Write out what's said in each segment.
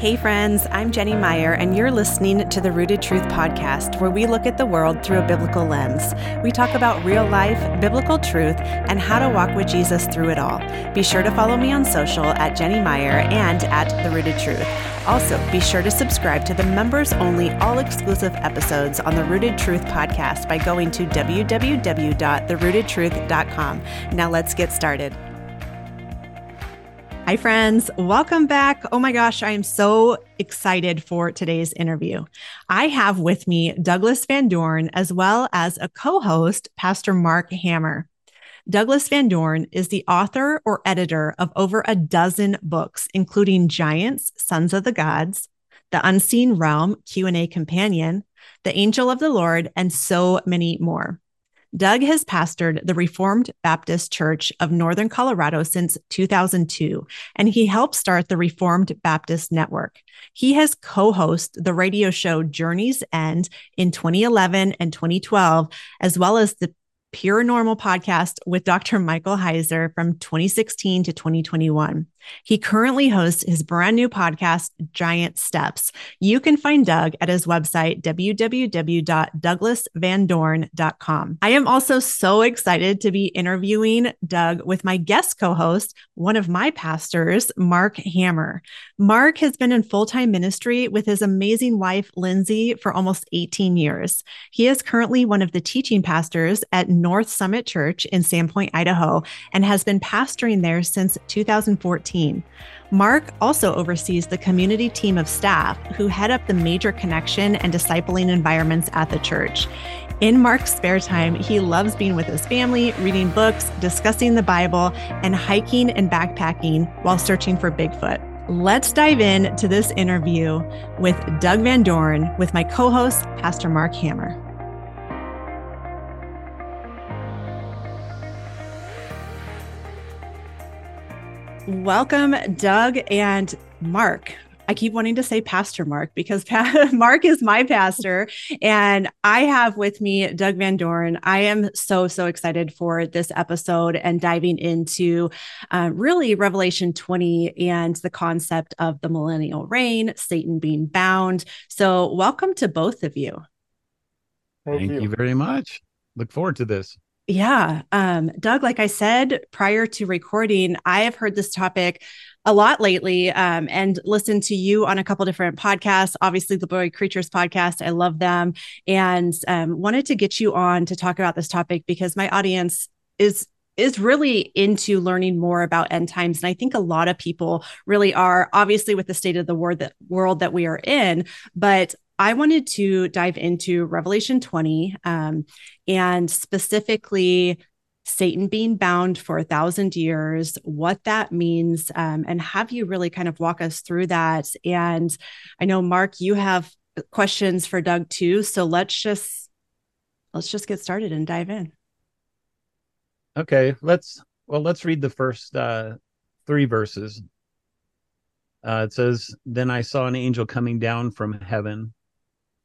Hey, friends, I'm Jenny Meyer, and you're listening to the Rooted Truth podcast, where we look at the world through a biblical lens. We talk about real life, biblical truth, and how to walk with Jesus through it all. Be sure to follow me on social at Jenny Meyer and at The Rooted Truth. Also, be sure to subscribe to the members only, all exclusive episodes on the Rooted Truth podcast by going to www.therootedtruth.com. Now, let's get started. Hi, friends. Welcome back. Oh my gosh, I am so excited for today's interview. I have with me Douglas Van Dorn, as well as a co host, Pastor Mark Hammer. Douglas Van Dorn is the author or editor of over a dozen books, including Giants, Sons of the Gods, The Unseen Realm, Q&A Companion, The Angel of the Lord, and so many more. Doug has pastored the Reformed Baptist Church of Northern Colorado since 2002, and he helped start the Reformed Baptist Network. He has co hosted the radio show Journey's End in 2011 and 2012, as well as the Peeranormal podcast with Dr. Michael Heiser from 2016 to 2021. He currently hosts his brand new podcast, Giant Steps. You can find Doug at his website, www.douglasvandorn.com. I am also so excited to be interviewing Doug with my guest co host, one of my pastors, Mark Hammer. Mark has been in full time ministry with his amazing wife, Lindsey, for almost 18 years. He is currently one of the teaching pastors at North Summit Church in Sandpoint, Idaho, and has been pastoring there since 2014. Mark also oversees the community team of staff who head up the major connection and discipling environments at the church. In Mark's spare time, he loves being with his family, reading books, discussing the Bible, and hiking and backpacking while searching for Bigfoot. Let's dive in to this interview with Doug Van Dorn with my co host, Pastor Mark Hammer. Welcome, Doug and Mark. I keep wanting to say Pastor Mark because pa- Mark is my pastor. And I have with me Doug Van Dorn. I am so, so excited for this episode and diving into uh, really Revelation 20 and the concept of the millennial reign, Satan being bound. So, welcome to both of you. Thank, Thank you. you very much. Look forward to this. Yeah. Um, Doug, like I said prior to recording, I have heard this topic a lot lately um, and listened to you on a couple different podcasts. Obviously, the Boy Creatures podcast, I love them, and um, wanted to get you on to talk about this topic because my audience is is really into learning more about end times and i think a lot of people really are obviously with the state of the world that world that we are in but I wanted to dive into Revelation 20 um, and specifically Satan being bound for a thousand years, what that means, um, and have you really kind of walk us through that. And I know, Mark, you have questions for Doug too. So let's just let's just get started and dive in. Okay, let's well let's read the first uh, three verses. Uh, it says, "Then I saw an angel coming down from heaven."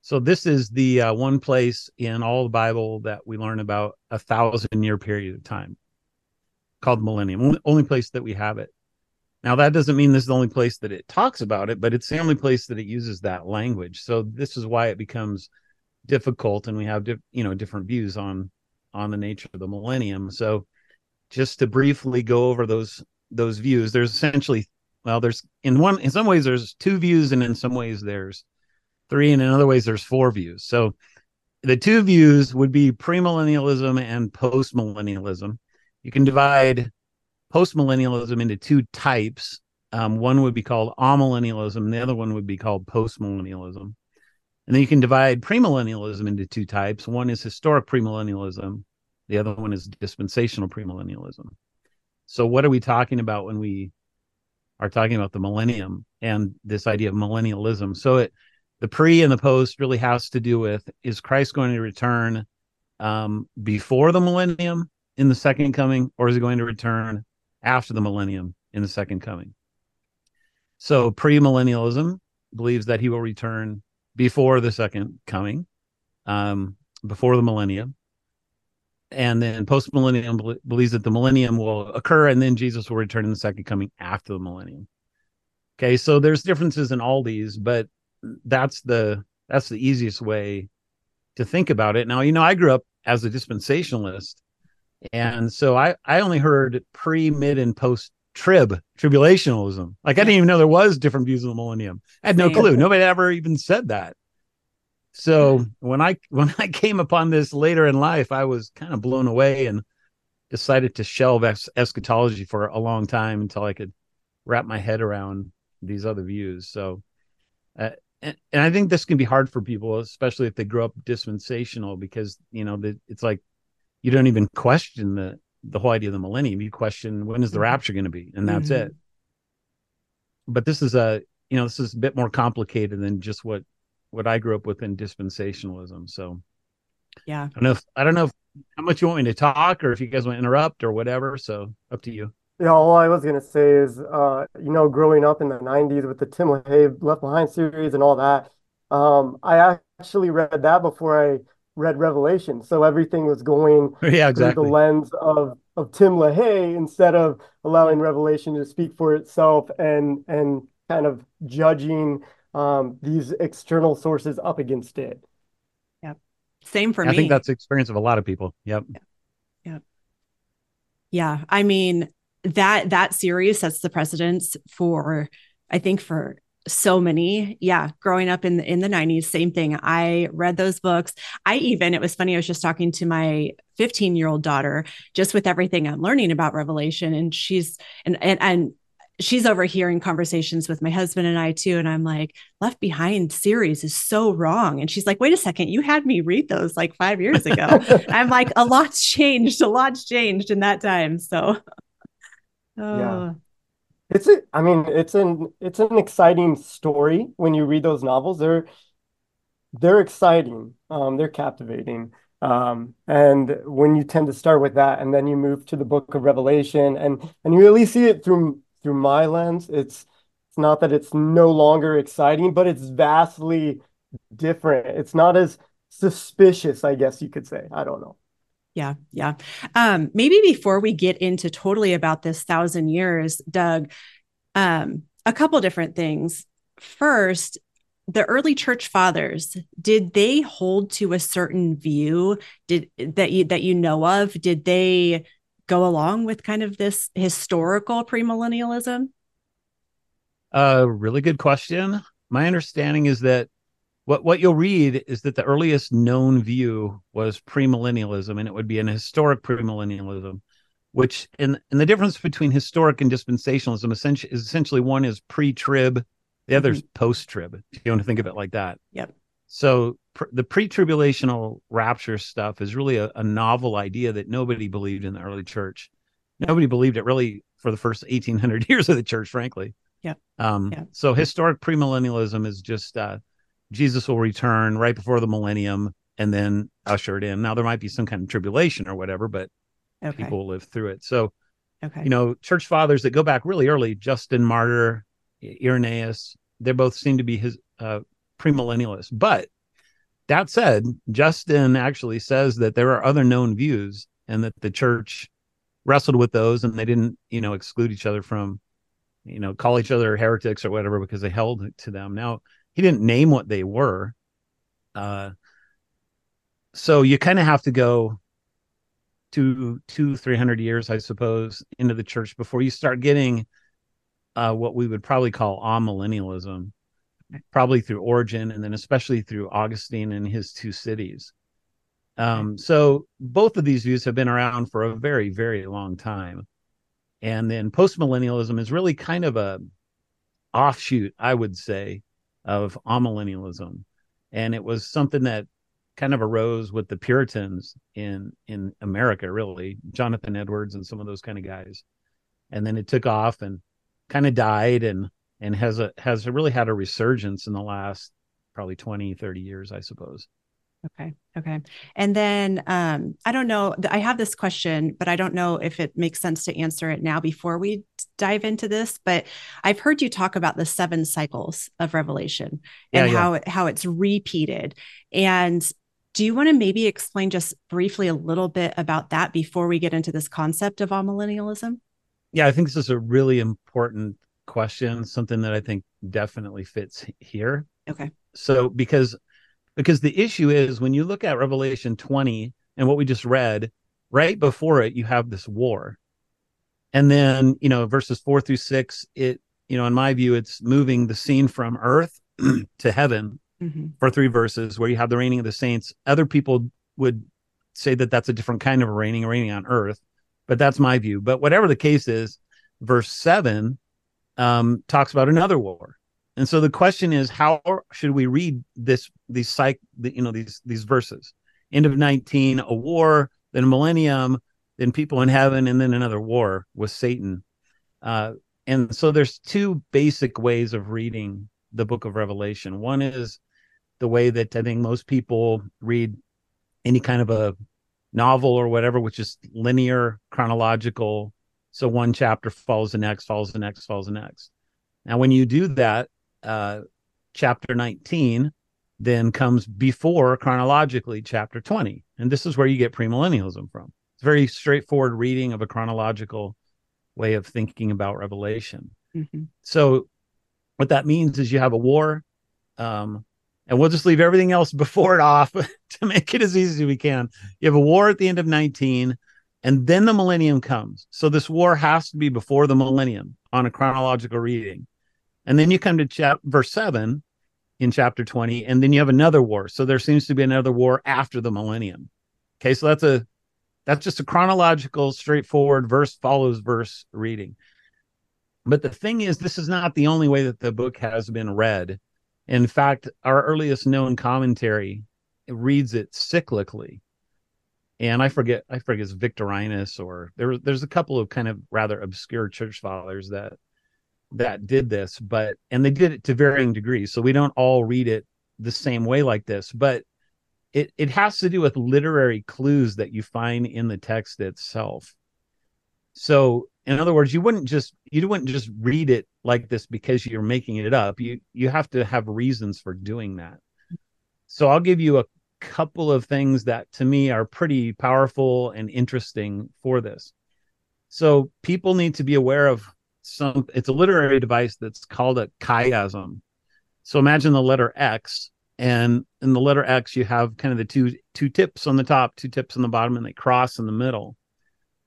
So this is the uh, one place in all the Bible that we learn about a thousand year period of time called the millennium. Only place that we have it. Now that doesn't mean this is the only place that it talks about it, but it's the only place that it uses that language. So this is why it becomes difficult, and we have di- you know different views on on the nature of the millennium. So just to briefly go over those those views, there's essentially well, there's in one in some ways there's two views, and in some ways there's three, and in other ways, there's four views. So the two views would be premillennialism and postmillennialism. You can divide postmillennialism into two types. Um, one would be called amillennialism, and the other one would be called postmillennialism. And then you can divide premillennialism into two types. One is historic premillennialism, the other one is dispensational premillennialism. So, what are we talking about when we are talking about the millennium and this idea of millennialism? So, it the pre and the post really has to do with is Christ going to return um, before the millennium in the second coming, or is he going to return after the millennium in the second coming? So premillennialism believes that he will return before the second coming, um, before the millennium. And then post millennium believes that the millennium will occur and then Jesus will return in the second coming after the millennium. Okay, so there's differences in all these, but that's the that's the easiest way to think about it. Now, you know, I grew up as a dispensationalist, and so I I only heard pre, mid, and post trib tribulationalism. Like I didn't even know there was different views of the millennium. I had no clue. Nobody ever even said that. So when I when I came upon this later in life, I was kind of blown away and decided to shelve es- eschatology for a long time until I could wrap my head around these other views. So, uh, and, and I think this can be hard for people, especially if they grow up dispensational, because you know the, it's like you don't even question the the whole idea of the millennium. You question when is the mm-hmm. rapture going to be, and that's mm-hmm. it. But this is a you know this is a bit more complicated than just what what I grew up with in dispensationalism. So yeah, I don't know if I don't know if, how much you want me to talk or if you guys want to interrupt or whatever. So up to you. Yeah, all I was gonna say is, uh, you know, growing up in the '90s with the Tim LaHaye Left Behind series and all that, um, I actually read that before I read Revelation, so everything was going yeah, exactly. through the lens of of Tim LaHaye instead of allowing Revelation to speak for itself and and kind of judging um, these external sources up against it. Yep. Same for I me. I think that's the experience of a lot of people. Yep. Yep. yep. Yeah. I mean, that that series sets the precedence for I think for so many yeah growing up in the, in the 90s same thing i read those books i even it was funny i was just talking to my 15 year old daughter just with everything i'm learning about revelation and she's and and, and she's overhearing conversations with my husband and I too. And I'm like, Left Behind series is so wrong. And she's like, wait a second, you had me read those like five years ago. I'm like, a lot's changed, a lot's changed in that time. So, oh. yeah. It's a, I mean, it's an it's an exciting story when you read those novels. They're they're exciting. Um, they're captivating. Um, and when you tend to start with that, and then you move to the book of Revelation, and and you really see it through through my lens, it's it's not that it's no longer exciting, but it's vastly different. It's not as suspicious, I guess you could say. I don't know. Yeah, yeah. Um, maybe before we get into totally about this thousand years, Doug, um, a couple different things. First, the early church fathers did they hold to a certain view did that you that you know of did they go along with kind of this historical premillennialism? A uh, really good question. My understanding is that what what you'll read is that the earliest known view was premillennialism, and it would be an historic premillennialism, which and and the difference between historic and dispensationalism essentially is essentially one is pre-trib, the other's mm-hmm. post-trib. If you want to think of it like that. Yep. So pr- the pre-tribulational rapture stuff is really a, a, novel idea that nobody believed in the early church. Nobody believed it really for the first 1800 years of the church, frankly. Yeah. Um, yeah. So historic premillennialism is just uh, Jesus will return right before the millennium and then ushered in. Now there might be some kind of tribulation or whatever, but okay. people will live through it. So, okay. you know, church fathers that go back really early, Justin Martyr, Irenaeus, they both seem to be his uh, premillennialists. But that said, Justin actually says that there are other known views and that the church wrestled with those and they didn't, you know, exclude each other from, you know, call each other heretics or whatever because they held to them. Now, he didn't name what they were. Uh, so you kind of have to go two, two, three hundred years, I suppose, into the church before you start getting uh, what we would probably call amillennialism probably through Origen and then especially through Augustine and his two cities. Um, so both of these views have been around for a very, very long time. And then postmillennialism is really kind of a offshoot, I would say, of amillennialism. And it was something that kind of arose with the Puritans in in America, really, Jonathan Edwards and some of those kind of guys. And then it took off and kind of died and and has a has really had a resurgence in the last probably 20 30 years i suppose Okay. Okay. And then um, I don't know. I have this question, but I don't know if it makes sense to answer it now before we dive into this. But I've heard you talk about the seven cycles of Revelation and yeah, yeah. how how it's repeated. And do you want to maybe explain just briefly a little bit about that before we get into this concept of amillennialism? Yeah, I think this is a really important question, something that I think definitely fits here. Okay. So because because the issue is when you look at Revelation 20 and what we just read, right before it, you have this war. And then, you know, verses four through six, it, you know, in my view, it's moving the scene from earth to heaven mm-hmm. for three verses where you have the reigning of the saints. Other people would say that that's a different kind of reigning, reigning on earth, but that's my view. But whatever the case is, verse seven um, talks about another war. And so the question is, how should we read this? These psych, you know, these these verses. End of nineteen, a war, then a millennium, then people in heaven, and then another war with Satan. Uh, and so there's two basic ways of reading the book of Revelation. One is the way that I think most people read any kind of a novel or whatever, which is linear, chronological. So one chapter follows the next, follows the next, follows the next. Now, when you do that, uh, chapter 19 then comes before chronologically chapter 20. And this is where you get premillennialism from. It's very straightforward reading of a chronological way of thinking about Revelation. Mm-hmm. So, what that means is you have a war, um, and we'll just leave everything else before it off to make it as easy as we can. You have a war at the end of 19, and then the millennium comes. So, this war has to be before the millennium on a chronological reading. And then you come to chapter verse 7 in chapter 20, and then you have another war. So there seems to be another war after the millennium. Okay, so that's a that's just a chronological, straightforward verse follows verse reading. But the thing is, this is not the only way that the book has been read. In fact, our earliest known commentary reads it cyclically. And I forget, I forget it's Victorinus or there, there's a couple of kind of rather obscure church fathers that that did this, but and they did it to varying degrees. So we don't all read it the same way like this, but it it has to do with literary clues that you find in the text itself. So in other words, you wouldn't just you wouldn't just read it like this because you're making it up. You you have to have reasons for doing that. So I'll give you a couple of things that to me are pretty powerful and interesting for this. So people need to be aware of some it's a literary device that's called a chiasm. So imagine the letter X, and in the letter X you have kind of the two two tips on the top, two tips on the bottom, and they cross in the middle.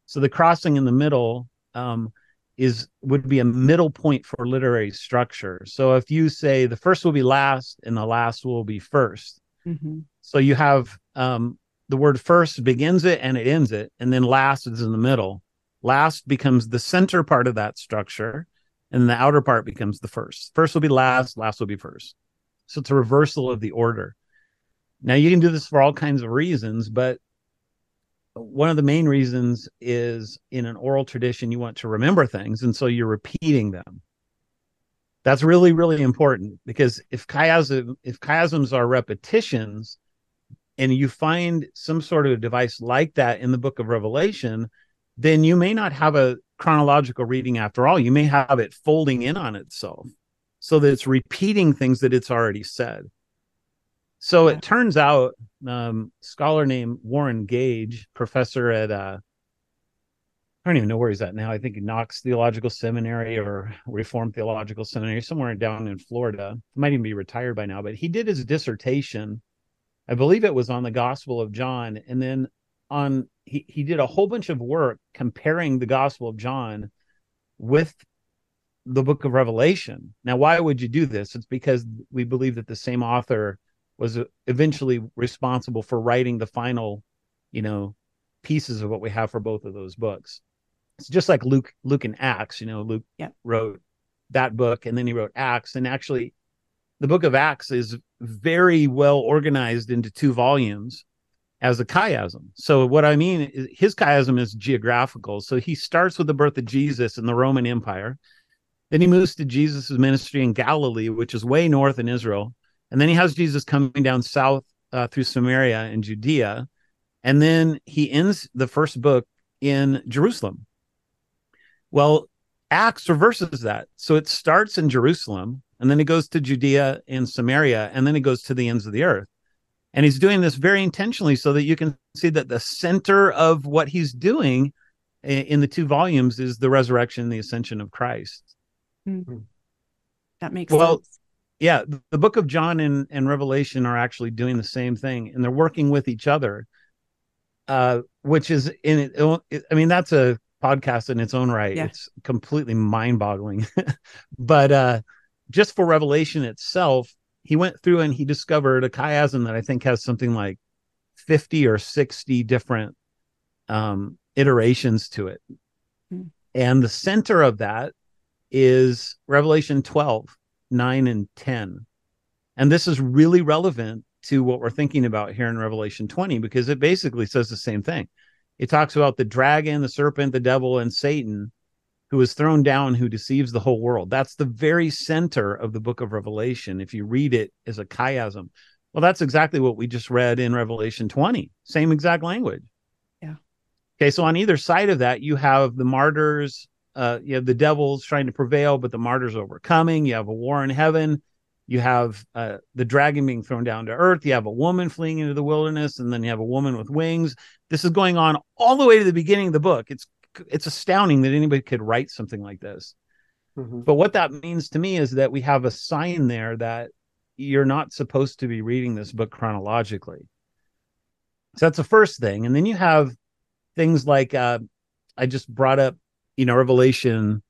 So the crossing in the middle um, is would be a middle point for literary structure. So if you say the first will be last and the last will be 1st mm-hmm. so you have um, the word first begins it and it ends it, and then last is in the middle. Last becomes the center part of that structure, and the outer part becomes the first. First will be last, last will be first. So it's a reversal of the order. Now, you can do this for all kinds of reasons, but one of the main reasons is in an oral tradition, you want to remember things. And so you're repeating them. That's really, really important because if chiasm, if chiasms are repetitions, and you find some sort of a device like that in the book of Revelation, then you may not have a chronological reading after all. You may have it folding in on itself so that it's repeating things that it's already said. So it turns out, um, scholar named Warren Gage, professor at, uh, I don't even know where he's at now. I think Knox Theological Seminary or Reformed Theological Seminary, somewhere down in Florida. He might even be retired by now, but he did his dissertation. I believe it was on the Gospel of John. And then on he, he did a whole bunch of work comparing the Gospel of John with the book of Revelation. Now, why would you do this? It's because we believe that the same author was eventually responsible for writing the final, you know, pieces of what we have for both of those books. It's just like Luke, Luke and Acts, you know, Luke yeah. wrote that book and then he wrote Acts. And actually, the book of Acts is very well organized into two volumes as a chiasm. So what I mean is his chiasm is geographical. So he starts with the birth of Jesus in the Roman Empire. Then he moves to Jesus' ministry in Galilee, which is way north in Israel. And then he has Jesus coming down south uh, through Samaria and Judea, and then he ends the first book in Jerusalem. Well, Acts reverses that. So it starts in Jerusalem and then it goes to Judea and Samaria and then it goes to the ends of the earth. And he's doing this very intentionally so that you can see that the center of what he's doing in the two volumes is the resurrection and the ascension of Christ. Mm-hmm. That makes well, sense. Yeah, the book of John and, and Revelation are actually doing the same thing and they're working with each other. Uh, which is in it, I mean, that's a podcast in its own right. Yeah. It's completely mind boggling. but uh, just for Revelation itself, he went through and he discovered a chiasm that I think has something like 50 or 60 different um, iterations to it. Mm. And the center of that is Revelation 12, 9 and 10. And this is really relevant to what we're thinking about here in Revelation 20 because it basically says the same thing it talks about the dragon, the serpent, the devil, and Satan, who is thrown down, who deceives the whole world. That's the very center of the book of Revelation. If you read it as a chiasm, well, that's exactly what we just read in Revelation 20, same exact language. Yeah. Okay, so on either side of that, you have the martyrs, uh, you have the devils trying to prevail, but the martyrs overcoming. You have a war in heaven you have uh, the dragon being thrown down to earth you have a woman fleeing into the wilderness and then you have a woman with wings this is going on all the way to the beginning of the book it's it's astounding that anybody could write something like this. Mm-hmm. but what that means to me is that we have a sign there that you're not supposed to be reading this book chronologically. So that's the first thing. And then you have things like uh, i just brought up you know revelation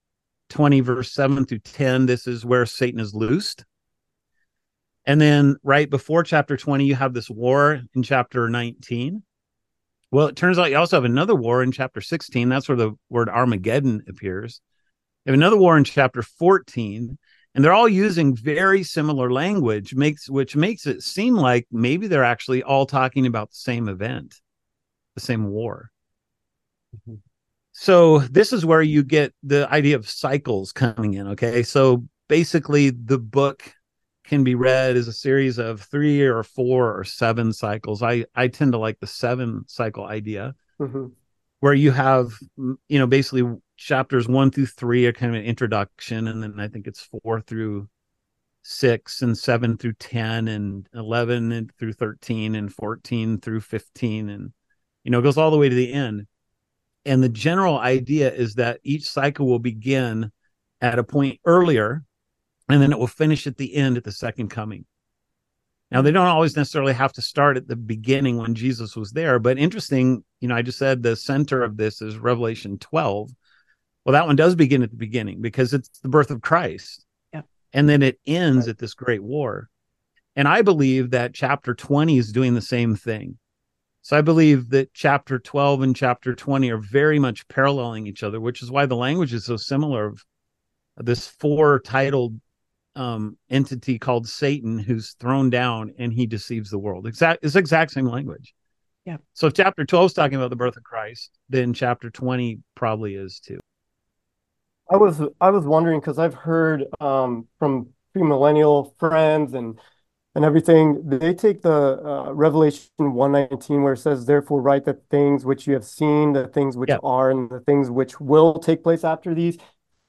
20 verse 7 through 10 this is where satan is loosed. And then right before chapter 20, you have this war in chapter 19. Well, it turns out you also have another war in chapter 16. That's where the word Armageddon appears. You have another war in chapter 14, and they're all using very similar language, makes which makes it seem like maybe they're actually all talking about the same event, the same war. Mm-hmm. So this is where you get the idea of cycles coming in. Okay. So basically the book can be read as a series of three or four or seven cycles. I I tend to like the seven cycle idea, mm-hmm. where you have you know basically chapters one through three are kind of an introduction, and then I think it's four through six and seven through ten and eleven and through thirteen and fourteen through fifteen, and you know it goes all the way to the end. And the general idea is that each cycle will begin at a point earlier and then it will finish at the end at the second coming. Now, they don't always necessarily have to start at the beginning when Jesus was there, but interesting, you know, I just said the center of this is Revelation 12. Well, that one does begin at the beginning because it's the birth of Christ. Yeah. And then it ends right. at this great war. And I believe that chapter 20 is doing the same thing. So I believe that chapter 12 and chapter 20 are very much paralleling each other, which is why the language is so similar of this four titled um, entity called Satan who's thrown down and he deceives the world. Exact it's exact same language. Yeah. So if chapter 12 is talking about the birth of Christ, then chapter 20 probably is too. I was I was wondering because I've heard um, from premillennial friends and and everything they take the uh, Revelation 119 where it says therefore write the things which you have seen the things which yeah. are and the things which will take place after these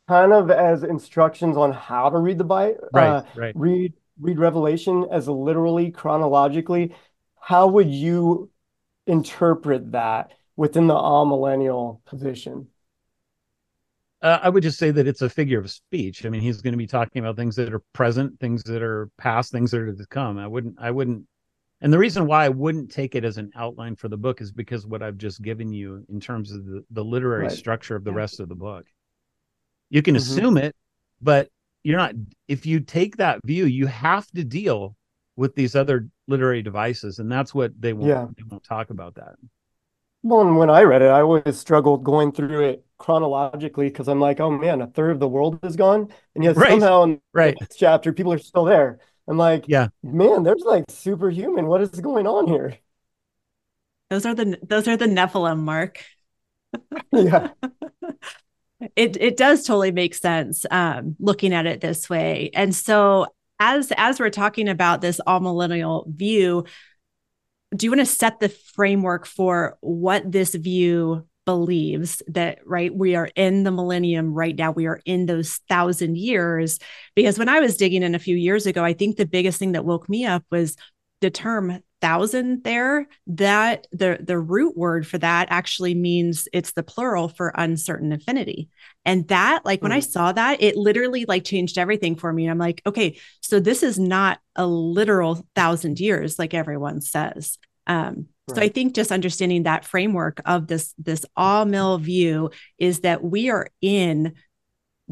kind of as instructions on how to read the Bible, right, uh, right. read read Revelation as literally chronologically. How would you interpret that within the amillennial position? Uh, I would just say that it's a figure of speech. I mean, he's going to be talking about things that are present, things that are past, things that are to come. I wouldn't, I wouldn't, and the reason why I wouldn't take it as an outline for the book is because what I've just given you in terms of the, the literary right. structure of the yeah. rest of the book. You can mm-hmm. assume it, but you're not. If you take that view, you have to deal with these other literary devices, and that's what they won't. Yeah. They won't talk about that. Well, and when I read it, I always struggled going through it chronologically because I'm like, oh man, a third of the world is gone, and yet right. somehow in right. this chapter, people are still there. I'm like, yeah, man, there's like superhuman. What is going on here? Those are the those are the Nephilim, Mark. yeah. it it does totally make sense um, looking at it this way. And so as as we're talking about this amillennial view, do you want to set the framework for what this view believes that right we are in the millennium right now we are in those thousand years because when i was digging in a few years ago i think the biggest thing that woke me up was the term thousand there that the the root word for that actually means it's the plural for uncertain affinity and that like when mm. i saw that it literally like changed everything for me i'm like okay so this is not a literal thousand years like everyone says um right. so i think just understanding that framework of this this all mill view is that we are in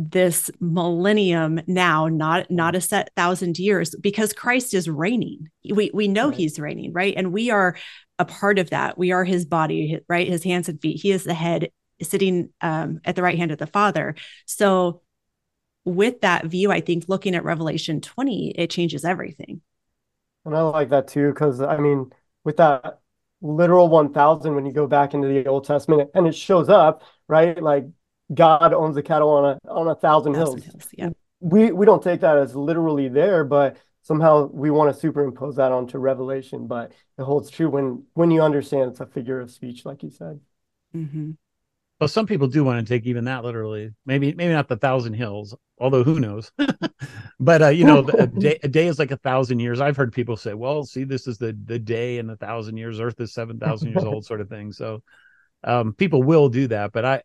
this millennium now not not a set thousand years because christ is reigning. We we know right. he's reigning right? And we are a part of that. We are his body right? His hands and feet. He is the head sitting um, at the right hand of the father. So with that view i think looking at revelation 20 it changes everything. And i like that too because i mean with that literal 1000 when you go back into the old testament and it shows up right? Like God owns the cattle on a on a thousand, thousand hills. hills. Yeah. We we don't take that as literally there, but somehow we want to superimpose that onto Revelation. But it holds true when when you understand it's a figure of speech, like you said. Mm-hmm. Well, some people do want to take even that literally. Maybe maybe not the thousand hills, although who knows? but uh, you know, a day, a day is like a thousand years. I've heard people say, "Well, see, this is the the day in a thousand years. Earth is seven thousand years old," sort of thing. So um, people will do that, but I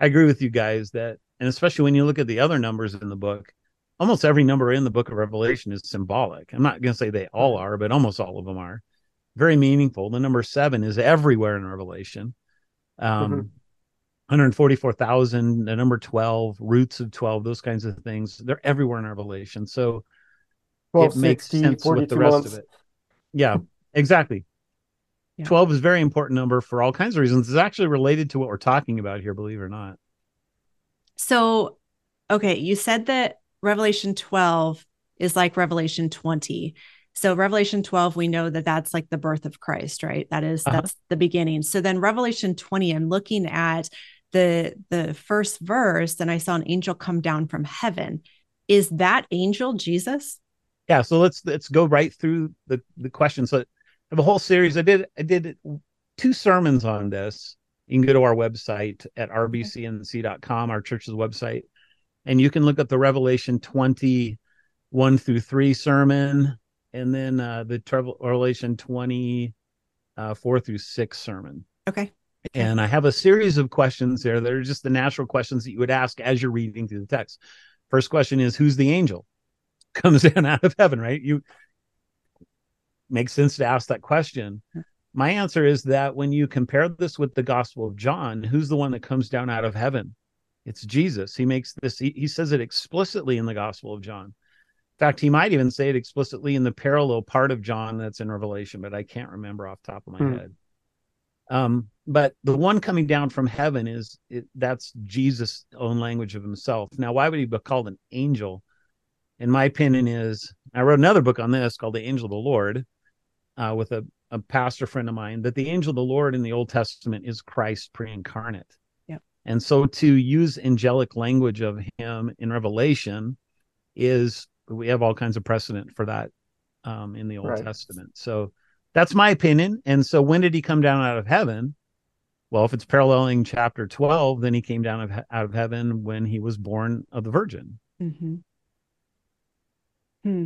I agree with you guys that, and especially when you look at the other numbers in the book, almost every number in the book of Revelation is symbolic. I'm not going to say they all are, but almost all of them are very meaningful. The number seven is everywhere in Revelation. Um, mm-hmm. 144,000, the number 12, roots of 12, those kinds of things. They're everywhere in Revelation. So it makes sense with the rest months. of it. Yeah, exactly. Yeah. 12 is a very important number for all kinds of reasons. It's actually related to what we're talking about here, believe it or not. So, okay, you said that Revelation 12 is like Revelation 20. So Revelation 12, we know that that's like the birth of Christ, right? That is, uh-huh. that's the beginning. So then Revelation 20, I'm looking at the the first verse, and I saw an angel come down from heaven. Is that angel Jesus? Yeah. So let's let's go right through the the question. So have a whole series. I did I did two sermons on this. You can go to our website at rbcnc.com, our church's website, and you can look up the Revelation 20, 1 through 3 sermon, and then uh, the Revelation 20, uh, 4 through 6 sermon. Okay. And I have a series of questions there that are just the natural questions that you would ask as you're reading through the text. First question is Who's the angel? Comes down out of heaven, right? You makes sense to ask that question. My answer is that when you compare this with the Gospel of John, who's the one that comes down out of heaven? It's Jesus. He makes this, he, he says it explicitly in the Gospel of John. In fact, he might even say it explicitly in the parallel part of John that's in Revelation, but I can't remember off top of my hmm. head. Um, but the one coming down from heaven is it, that's Jesus' own language of himself. Now, why would he be called an angel? In my opinion, is I wrote another book on this called The Angel of the Lord, uh, with a, a pastor friend of mine that the angel of the Lord in the Old Testament is Christ pre-incarnate. Yep. And so to use angelic language of him in Revelation is we have all kinds of precedent for that um, in the Old right. Testament. So that's my opinion. And so when did he come down out of heaven? Well, if it's paralleling chapter 12, then he came down of, out of heaven when he was born of the Virgin. Mm-hmm. Hmm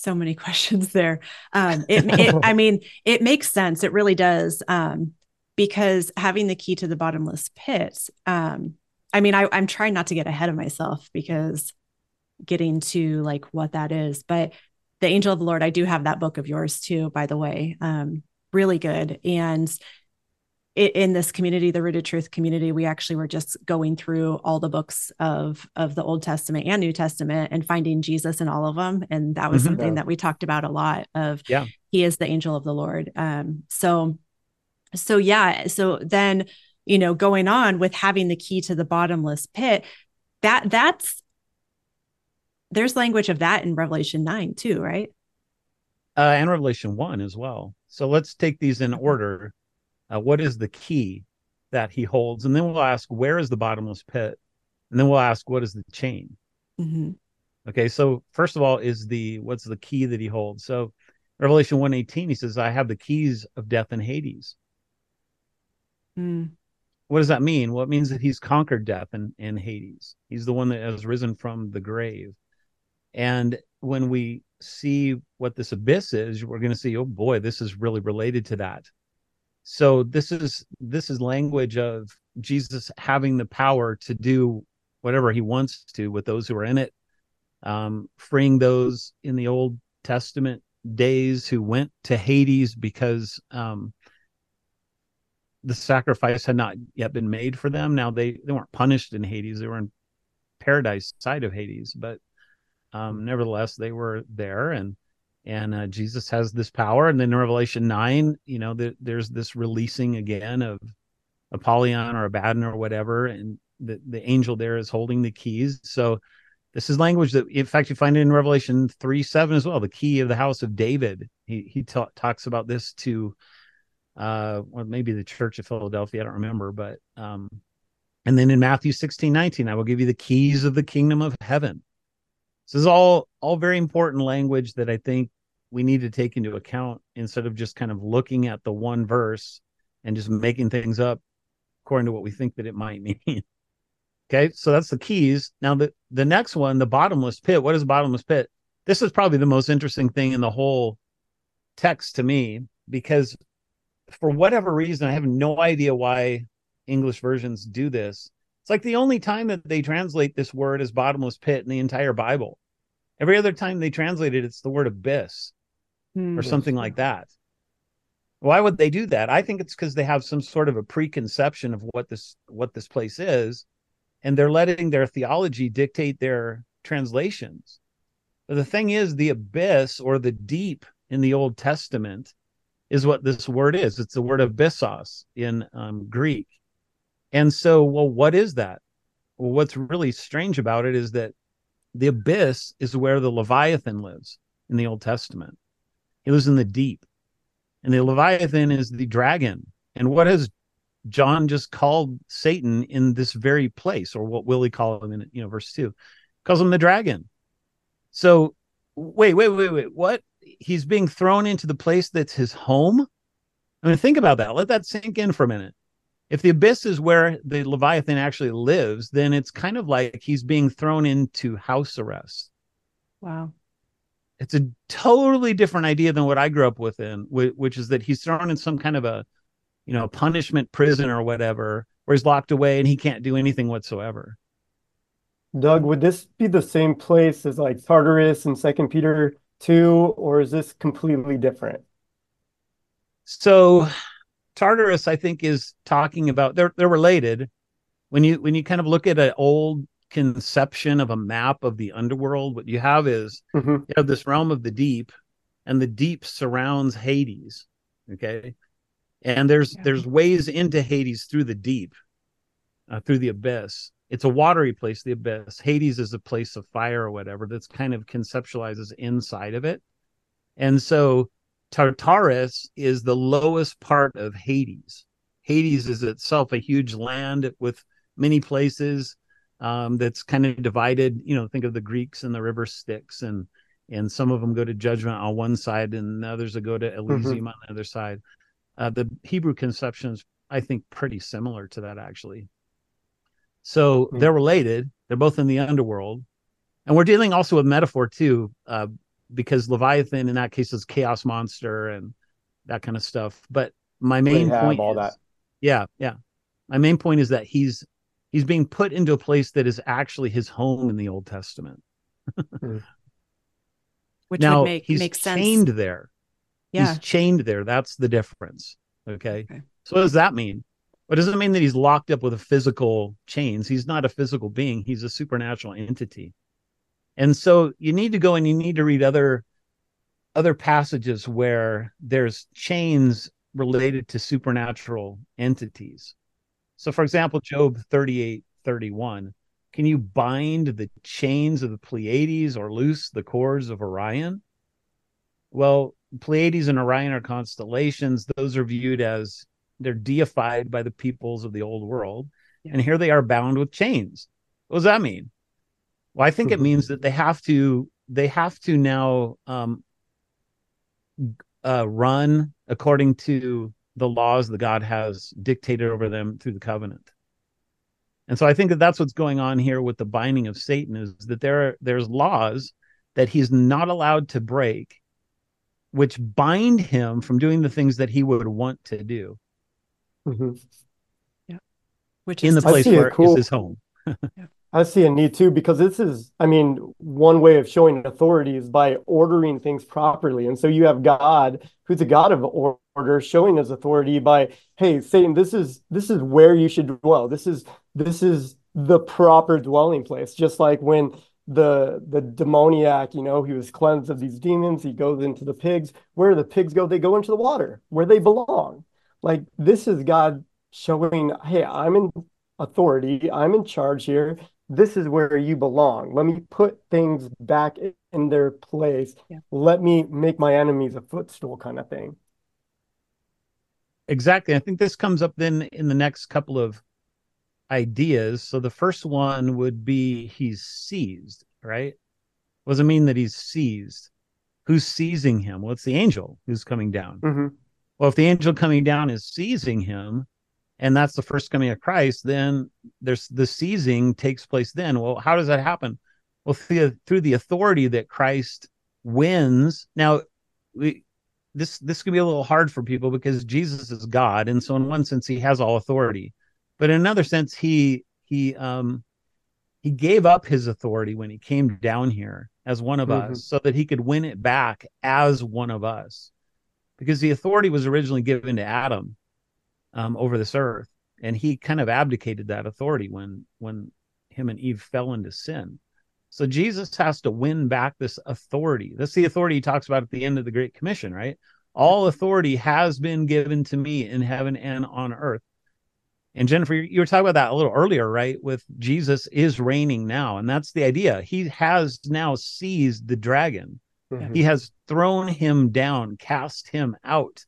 so many questions there. Um, it, it, I mean, it makes sense. It really does. Um, because having the key to the bottomless pit, um, I mean, I, I'm trying not to get ahead of myself because getting to like what that is, but the angel of the Lord, I do have that book of yours too, by the way. Um, really good. And in this community, the Rooted Truth community, we actually were just going through all the books of of the Old Testament and New Testament and finding Jesus in all of them, and that was mm-hmm. something that we talked about a lot. Of yeah, he is the angel of the Lord. Um, so, so yeah, so then you know, going on with having the key to the bottomless pit, that that's there's language of that in Revelation nine too, right? Uh, and Revelation one as well. So let's take these in order uh, what is the key that he holds and then we'll ask where is the bottomless pit and then we'll ask what is the chain mm-hmm. okay so first of all is the what's the key that he holds so Revelation 118, he says, I have the keys of death and Hades. Mm. What does that mean? Well, it means that he's conquered death and, and Hades. He's the one that has risen from the grave. And when we see what this abyss is, we're going to see, oh boy, this is really related to that. So this is this is language of Jesus having the power to do whatever he wants to with those who are in it, um, freeing those in the Old Testament days who went to Hades because um, the sacrifice had not yet been made for them. Now they they weren't punished in Hades; they were in paradise side of Hades, but um, nevertheless they were there, and and uh, Jesus has this power. And then in Revelation nine, you know, the, there's this releasing again of Apollyon or Abaddon or whatever, and the the angel there is holding the keys. So this is language that, in fact, you find it in Revelation three seven as well. The key of the house of David. He he ta- talks about this to uh, or maybe the Church of Philadelphia. I don't remember, but um, and then in Matthew 16, 19, I will give you the keys of the kingdom of heaven. This is all all very important language that I think we need to take into account instead of just kind of looking at the one verse and just making things up according to what we think that it might mean. okay, so that's the keys. Now the the next one, the bottomless pit. What is bottomless pit? This is probably the most interesting thing in the whole text to me because for whatever reason, I have no idea why English versions do this. It's like the only time that they translate this word as bottomless pit in the entire Bible. Every other time they translate it, it's the word abyss Hmm. or something like that. Why would they do that? I think it's because they have some sort of a preconception of what this what this place is, and they're letting their theology dictate their translations. But the thing is, the abyss or the deep in the Old Testament is what this word is. It's the word abyssos in um, Greek. And so, well, what is that? Well, what's really strange about it is that the abyss is where the Leviathan lives in the Old Testament. He lives in the deep. And the Leviathan is the dragon. And what has John just called Satan in this very place, or what will he call him in you know verse two? Calls him the dragon. So wait, wait, wait, wait. What? He's being thrown into the place that's his home. I mean, think about that. Let that sink in for a minute. If the abyss is where the Leviathan actually lives, then it's kind of like he's being thrown into house arrest. Wow. It's a totally different idea than what I grew up with in, which is that he's thrown in some kind of a, you know, punishment prison or whatever, where he's locked away and he can't do anything whatsoever. Doug, would this be the same place as like Tartarus in Second Peter 2, or is this completely different? So Tartarus, I think, is talking about they're they're related. When you when you kind of look at an old conception of a map of the underworld, what you have is Mhm. you have this realm of the deep, and the deep surrounds Hades. Okay. And there's Yeah. there's ways into Hades through the deep, uh, through the abyss. It's a watery place, the abyss. Hades is a place of fire or whatever that's kind of conceptualizes inside of it. And so Tartarus is the lowest part of Hades. Hades is itself a huge land with many places um, that's kind of divided. You know, think of the Greeks and the river Styx, and and some of them go to judgment on one side, and others will go to Elysium on the other side. Uh, the Hebrew conception is, I think, pretty similar to that actually. So Hmm. they're related. They're both in the underworld, and we're dealing also with metaphor too, uh, because Leviathan in that case is chaos monster and that kind of stuff. But my main Rahab, point all is, that. yeah, yeah. My main point is that he's he's being put into a place that is actually his home in the Old Testament. Hmm. Which now would make he's make sense. chained there. yeah. He's chained there. That's the difference. Okay? Okay. So what does that mean? It doesn't mean that he's locked up with a physical chains. He's not a physical being. He's a supernatural entity. And so you need to go and you need to read other other passages where there's chains related to supernatural entities. So for example, Job 38, 31. Can you bind the chains of the Pleiades or loose the cords of Orion? Well, Pleiades and Orion are constellations. Those are viewed as they're deified by the peoples of the old world. Yeah. And here they are bound with chains. What does that mean? Well, I think it Mhm. means that they have to they have to now um, uh, run according to the laws that God has dictated over them through the covenant. And so I think that that's what's going on here with the binding of Satan is that there are, there's laws that he's not allowed to break, which bind him from doing the things that he would want to do. Mm-hmm. Yeah, which is in the place where cool, is his home. yeah. I see a need too because this is, I mean, one way of showing authority is by ordering things properly. And so you have God, who's a God of order, showing his authority by, hey, Satan, this is this is where you should dwell. This is this is the proper dwelling place. Just like when the the demoniac, you know, he was cleansed of these demons, he goes into the pigs. Where the pigs go, they go into the water where they belong. Like this is God showing, hey, I'm in authority, I'm in charge here this is where you belong. Let me put things back in their place. Yeah. Let me make my enemies a footstool kind of thing. Exactly. I think this comes up then in the next couple of ideas. So the first one would be he's seized, right? What does it mean that he's seized? Who's seizing him? Well, it's the angel who's coming down. Mm-hmm. Well, if the angel coming down is seizing him, and that's the first coming of Christ, then there's the seizing takes place then. Well, how does that happen? Well, through, through the authority that Christ wins. Now, we this this can be a little hard for people because Jesus is God, and so in one sense he has all authority, but in another sense he he um he gave up his authority when he came down here as one of mm-hmm. us so that he could win it back as one of us because the authority was originally given to Adam um, over this earth, and he kind of abdicated that authority when when him and Eve fell into sin. So Jesus has to win back this authority. That's the authority he talks about at the end of the Great Commission, right? All authority has been given to me in heaven and on earth. And Jennifer, you were talking about that a little earlier, right? With Jesus is reigning now. And that's the idea. He has now seized the dragon, mm-hmm. he has thrown him down, cast him out.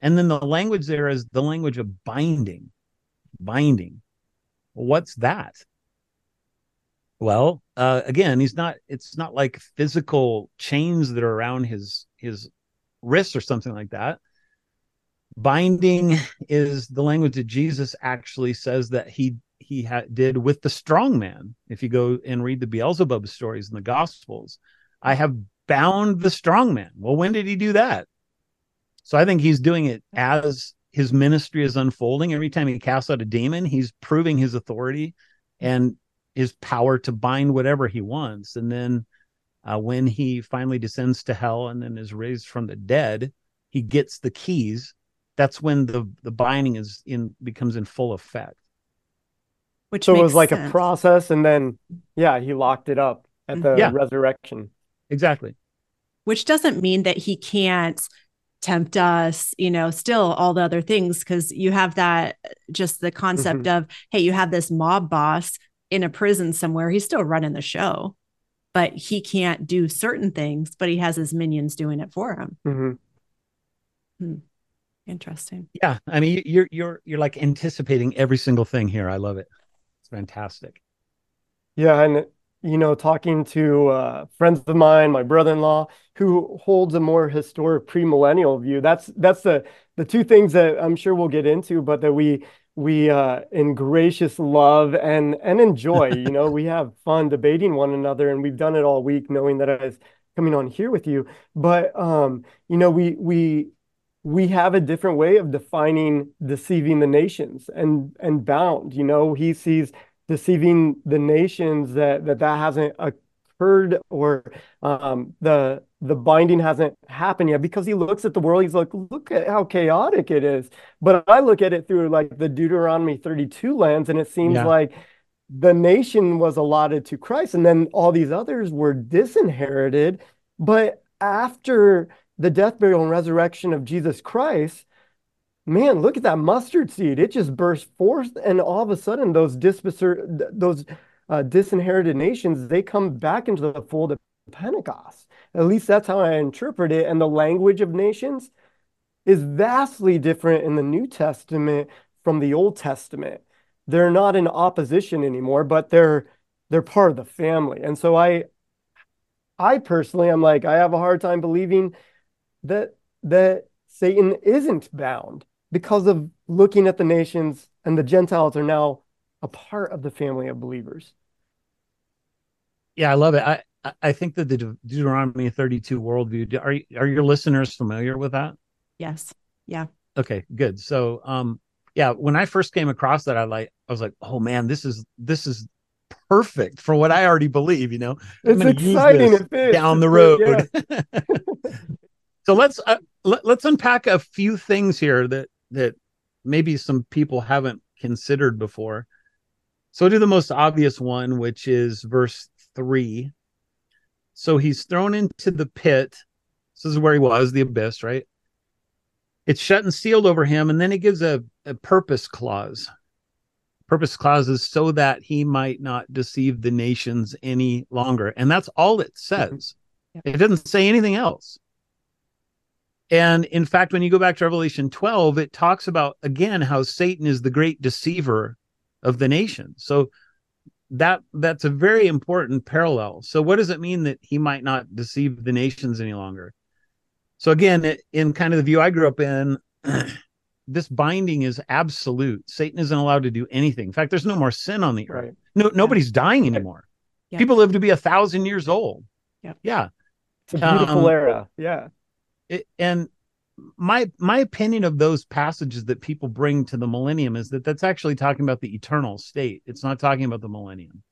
And then the language there is the language of binding. Binding. What's that? Well, uh, again, he's not. It's not like physical chains that are around his his wrists or something like that. Binding is the language that Jesus actually says that he he ha- did with the strong man. If you go and read the Beelzebub stories in the Gospels, I have bound the strong man. Well, when did he do that? So I think he's doing it as his ministry is unfolding. Every time he casts out a demon, he's proving his authority and his power to bind whatever he wants. And then uh, when he finally descends to hell and then is raised from the dead, he gets the keys. That's when the the binding is in becomes in full effect. Which so it was like sense. a process, and then yeah, he locked it up at the yeah. resurrection. Exactly. Which doesn't mean that he can't tempt us, you know, still all the other things because you have that just the concept mm-hmm. of, hey, you have this mob boss in a prison somewhere. He's still running the show, but he can't do certain things, but he has his minions doing it for him. Mm-hmm. Hmm. Interesting. Yeah. I mean, you're you're you're like anticipating every single thing here. I love it. It's fantastic. Yeah, and you know, talking to uh, friends of mine, my brother-in-law, who holds a more historic premillennial view. That's that's the the two things that I'm sure we'll get into, but that we we uh, in gracious love and and enjoy. you know, we have fun debating one another, and we've done it all week, knowing that I was coming on here with you. But um, you know, we we we have a different way of defining deceiving the nations and and bound. You know, he sees deceiving the nations that that, that hasn't occurred or um, the the binding hasn't happened yet. Because he looks at the world he's like look at how chaotic it is. But i look at it through like the deuteronomy 32 lens and it seems yeah. like the nation was allotted to christ and then all these others were disinherited. But after the death burial and resurrection of jesus christ man, look at that mustard seed. It just burst forth, and all of a sudden, those those uh, disinherited nations they come back into the fold of Pentecost. At least that's how I interpret it. And the language of nations is vastly different in the New Testament from the Old Testament. They're not in opposition anymore, but they're they're part of the family. And so I I personally I'm like I have a hard time believing that that Satan isn't bound because of looking at the nations and the Gentiles are now a part of the family of believers. Yeah, I love it. I I think that the Deuteronomy 32 worldview are are your listeners familiar with that? Yes. Yeah. Okay, good. So um yeah, when I first came across that I like I was like, "Oh man, this is this is perfect for what I already believe, you know. It's exciting down the road. Yeah. so let's uh, let, let's unpack a few things here that that maybe some people haven't considered before. So do the most obvious one, which is verse three. So he's thrown into the pit. This is where he was, the abyss, right? It's shut and sealed over him, and then he gives a, a purpose clause. Purpose clause is so that he might not deceive the nations any longer. And that's all it says. Mm-hmm. It doesn't say anything else. And in fact, when you go back to Revelation 12, it talks about again how Satan is the great deceiver of the nation. So that that's a very important parallel. So what does it mean that he might not deceive the nations any longer? So again, in kind of the view I grew up in, this binding is absolute. Satan isn't allowed to do anything. In fact, there's no more sin on the earth. Right. No, nobody's dying anymore. Yeah. People live to be a thousand years old. Yeah. Yeah. It's a beautiful um, era. Yeah it, and my my opinion of those passages that people bring to the millennium is that that's actually talking about the eternal state. It's not talking about the millennium.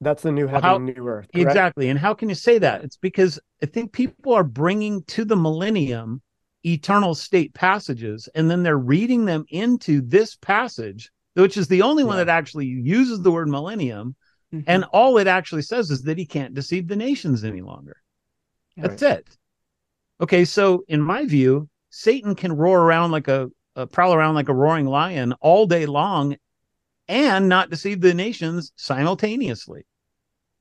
That's the new heaven how, new earth. Correct? Exactly. And how can you say that? It's because I think people are bringing to the millennium eternal state passages and then they're reading them into this passage, which is the only yeah. one that actually uses the word millennium. Mm-hmm. And all it actually says is that he can't deceive the nations any longer. That's right. it. Okay, so in my view, Satan can roar around like a, a prowl around like a roaring lion all day long and not deceive the nations simultaneously.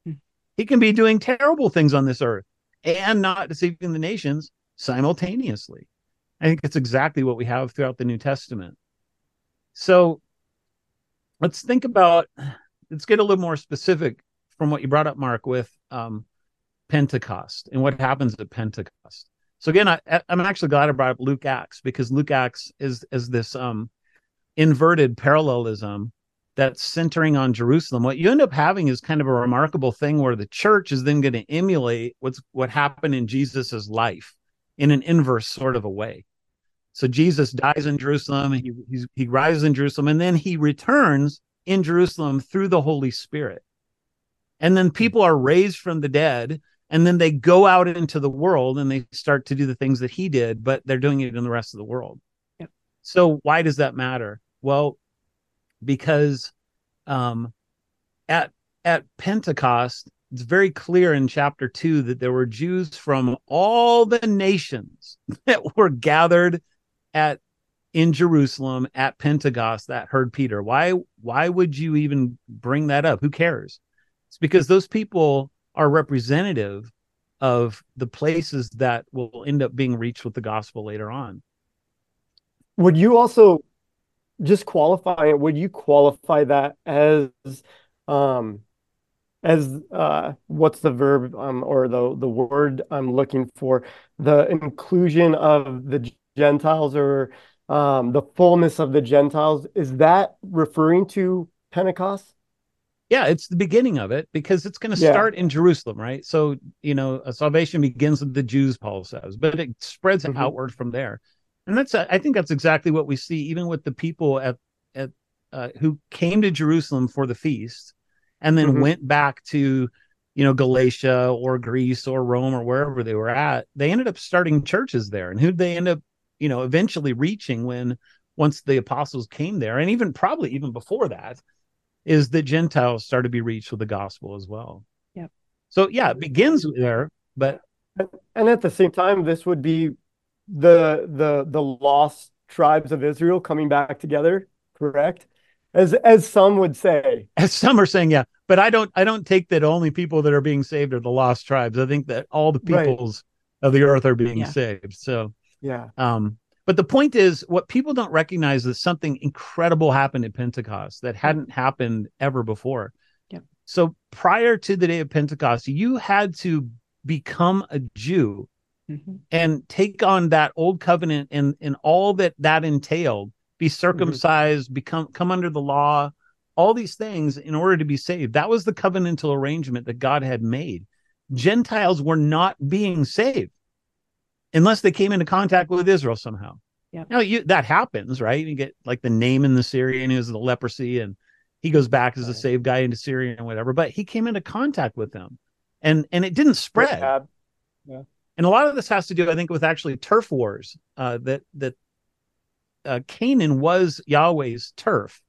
Hmm. He can be doing terrible things on this earth and not deceiving the nations simultaneously. I think it's exactly what we have throughout the New Testament. So let's think about, let's get a little more specific from what you brought up, Mark, with um, Pentecost and what happens at Pentecost. So again, I, I'm actually glad I brought up Luke Acts because Luke Acts is is this um inverted parallelism that's centering on Jerusalem. What you end up having is kind of a remarkable thing where the church is then going to emulate what's what happened in Jesus's life in an inverse sort of a way. So Jesus dies in Jerusalem, he he rises in Jerusalem, and then he returns in Jerusalem through the Holy Spirit. And then people are raised from the dead and then they go out into the world and they start to do the things that he did but they're doing it in the rest of the world. Yep. so why does that matter? Well because um at at pentecost it's very clear in chapter 2 that there were jews from all the nations that were gathered at in jerusalem at pentecost that heard peter. Why why would you even bring that up? Who cares? It's because those people are representative of the places that will end up being reached with the gospel later on. Would you also just qualify it? Would you qualify that as um as uh what's the verb um or the the word I'm looking for the inclusion of the Gentiles or um the fullness of the Gentiles is that referring to Pentecost? Yeah it's the beginning of it because it's going to yeah. start in jerusalem right so you know salvation begins with the jews paul says but it spreads mm-hmm. outward from there and that's i think that's exactly what we see even with the people at at uh, who came to jerusalem for the feast and then mm-hmm. went back to you know galatia or greece or rome or wherever they were at they ended up starting churches there and who they end up you know eventually reaching when once the apostles came there and even probably even before that is that Gentiles start to be reached with the gospel as well. Yep. So yeah, it begins there, but and at the same time, this would be the the the lost tribes of Israel coming back together, correct? As as some would say. As some are saying, yeah. But I don't I don't take that only people that are being saved are the lost tribes. I think that all the peoples right. of the earth are being yeah. saved. So yeah. Um but the point is, what people don't recognize is something incredible happened at Pentecost that hadn't happened ever before. Yep. So prior to the day of Pentecost, you had to become a Jew mm-hmm. and take on that old covenant and and all that that entailed be mm-hmm. circumcised mm-hmm. become come under the law all these things in order to be saved that was the covenantal arrangement that god had made gentiles were not being saved unless they came into contact with israel somehow. Yeah now you that happens right? You get like the Naaman the syrian who's the leprosy and he goes back as a saved guy into syria and whatever but he came into contact with them and and it didn't spread. yeah. And a lot of this has to do i think with actually turf wars uh, that that uh, canaan was yahweh's turf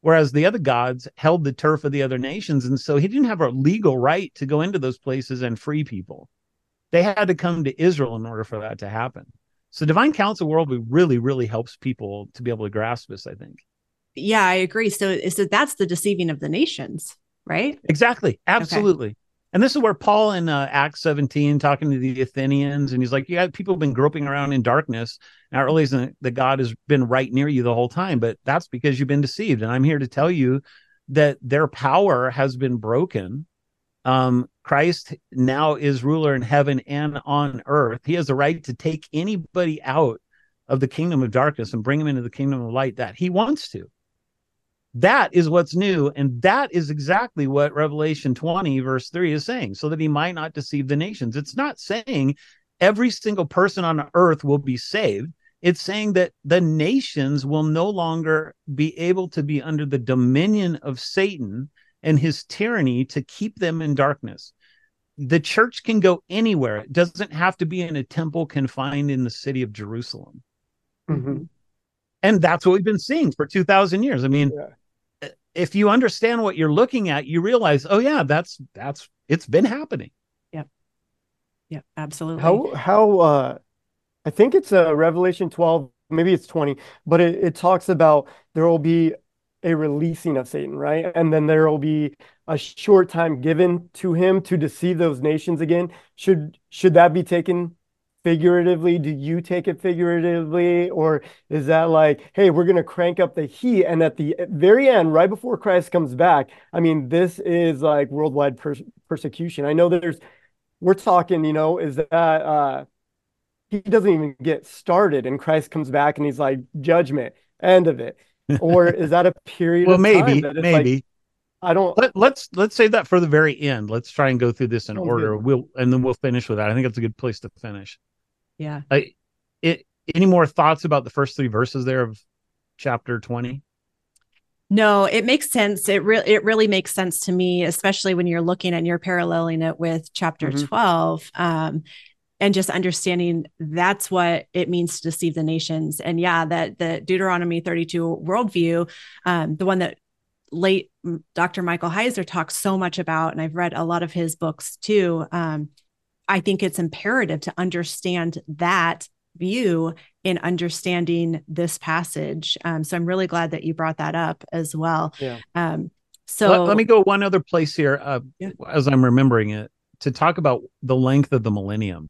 whereas the other gods held the turf of the other nations and so he didn't have a legal right to go into those places and free people they had to come to israel in order for that to happen so divine council world really really helps people to be able to grasp this i think yeah i agree so so that's the deceiving of the nations right exactly absolutely okay. And this is where Paul in uh, Acts 17 talking to the Athenians, and he's like, "Yeah, people have been groping around in darkness, not realizing that God has been right near you the whole time, but that's because you've been deceived." And I'm here to tell you that their power has been broken. Um, Christ now is ruler in heaven and on earth. He has the right to take anybody out of the kingdom of darkness and bring them into the kingdom of light that he wants to. That is what's new. And that is exactly what Revelation 20, verse 3 is saying, so that he might not deceive the nations. It's not saying every single person on earth will be saved. It's saying that the nations will no longer be able to be under the dominion of Satan and his tyranny to keep them in darkness. The church can go anywhere. It doesn't have to be in a temple confined in the city of Jerusalem. Mm-hmm. And that's what we've been seeing for 2,000 years. I mean, yeah if you understand what you're looking at, you realize, oh yeah, that's that's it's been happening. Yep. Yep, absolutely. How how uh I think it's a uh, Revelation 12, maybe it's 20, but it, it talks about there will be a releasing of Satan, right? And then there will be a short time given to him to deceive those nations again. Should should that be taken figuratively? Do you take it figuratively? Or is that like, hey, we're going to crank up the heat? And at the very end, right before Christ comes back, I mean, this is like worldwide per- persecution. I know there's, we're talking, you know, is that, uh, he doesn't even get started and Christ comes back and he's like, judgment, end of it. Or is that a period well, maybe, maybe. Like, I don't. Let, us let's, let's save that for the very end. Let's try and go through this in order. Good. We'll and then we'll finish with that. I think that's a good place to finish. Yeah. I, it, any more thoughts about the first three verses there of chapter 20? No, it makes sense. It really it really makes sense to me, especially when you're looking and you're paralleling it with chapter mm-hmm. 12. Um, and just understanding that's what it means to deceive the nations. And yeah, that the Deuteronomy 32 worldview, um, the one that late Dr. Michael Heiser talks so much about, and I've read a lot of his books too. Um, I think it's imperative to understand that view in understanding this passage. Um, so I'm really glad that you brought that up as well. Yeah. Um, so let, let, me go one other place here uh, yeah. as I'm remembering it to talk about the length of the millennium.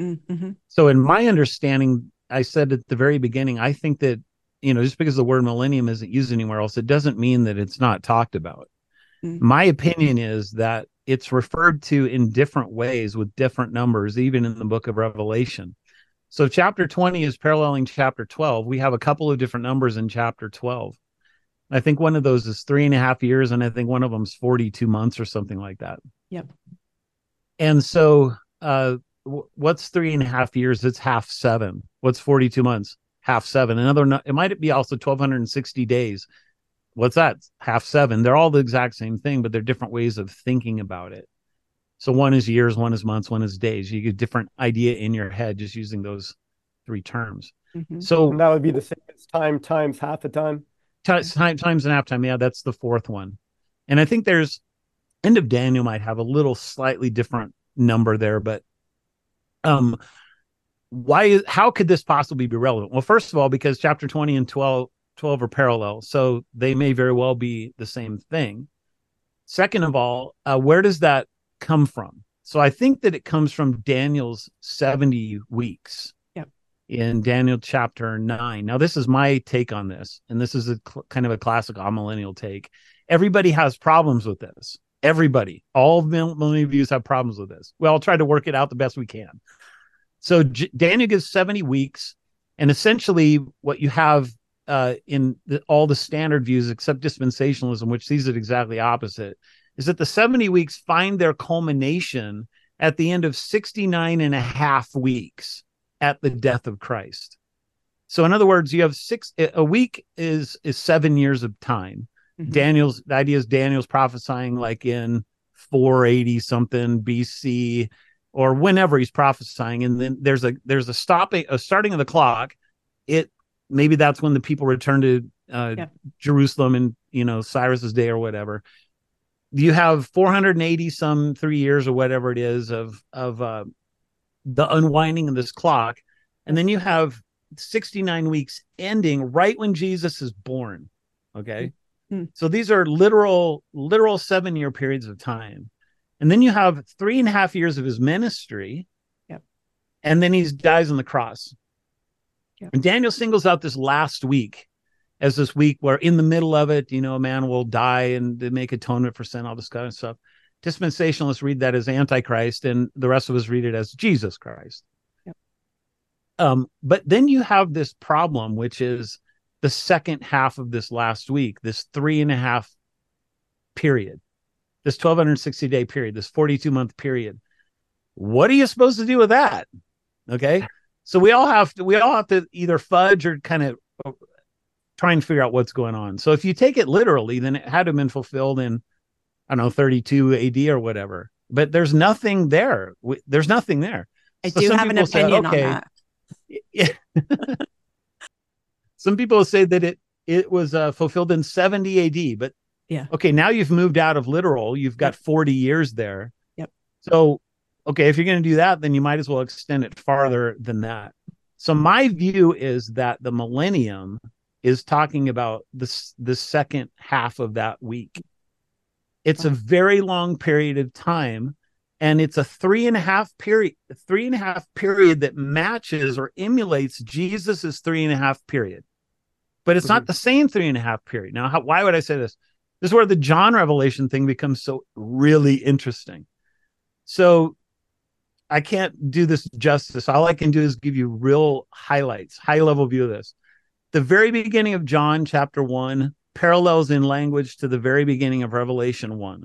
Mm-hmm. So, in my understanding, I said at the very beginning, I think that you know just because the word millennium isn't used anywhere else, it doesn't mean that it's not talked about. Mm-hmm. My opinion is that it's referred to in different ways with different numbers, even in the book of Revelation. So, chapter 20 is paralleling chapter 12. We have a couple of different numbers in chapter 12. I think one of those is three and a half years, and I think one of them is 42 months or something like that. Yep. And so, uh, what's three and a half years? It's half seven. What's 42 months? Half seven. Another, it might be also 1260 days what's that half seven they're all the exact same thing but they're different ways of thinking about it so one is years one is months one is days you get a different idea in your head just using those three terms mm-hmm. so and that would be the same as time times half a time time times and half time yeah that's the fourth one and i think there's end of daniel might have a little slightly different number there but um why how could this possibly be relevant well first of all because chapter 20 and 12 12 are parallel. So they may very well be the same thing. Second of all, uh, where does that come from? So I think that it comes from Daniel's 70 weeks in Daniel chapter 9. Now, this is my take on this, and this is a cl- kind of a classic millennial take. Everybody has problems with this. Everybody, all millennial views have problems with this. Well, I'll try to work it out the best we can. So J- Daniel gives 70 weeks. And essentially, what you have uh, in the, all the standard views, except dispensationalism, which sees it exactly opposite, is that the 70 weeks find their culmination at the end of 69 and a half weeks at the death of Christ. So in other words, you have six a week is is 7 years of time. Mm-hmm. Daniel's the idea is Daniel's prophesying like in 480 something BC or whenever he's prophesying. And then there's a there's a stopping a starting of the clock. It maybe that's when the people return to uh, yep. Jerusalem and you know Cyrus's day or whatever. You have 480 some 3 years or whatever it is of of uh, the unwinding of this clock. And then you have 69 weeks ending right when Jesus is born. Okay mm-hmm. so these are literal literal 7 year periods of time and then you have three and a half years of his ministry. Yep. And then he dies on the cross. Yep. And Daniel singles out this last week as this week where in the middle of it, you know, a man will die and they make atonement for sin, all this kind of stuff. Dispensationalists read that as Antichrist, and the rest of us read it as Jesus Christ. Yep. Um, but then you have this problem, which is the second half of this last week, this three and a half period this 1260 day period, this 42 month period. What are you supposed to do with that? Okay. So we all have to, we all have to either fudge or kind of try and figure out what's going on. So if you take it literally, then it had to have been fulfilled in, I don't know, 32 AD or whatever. But there's nothing there. There's nothing there. I so do have an opinion say, okay, on that. Yeah. Some people say that it it was uh, fulfilled in 70 AD, but yeah. Okay, now you've moved out of literal. You've got yep. 40 years there. Yep. So, okay, if you're going to do that, then you might as well extend it farther than that. So my view is that the millennium is talking about this the second half of that week. It's a very long period of time, and it's a three and a half period, three and a half period that matches or emulates Jesus's three and a half period. But it's mm-hmm. not the same three and a half period. Now, how, why would I say this? This is where the John Revelation thing becomes so really interesting. So I can't do this justice. All I can do is give you real highlights, high level view of this. The very beginning of John chapter one parallels in language to the very beginning of Revelation one.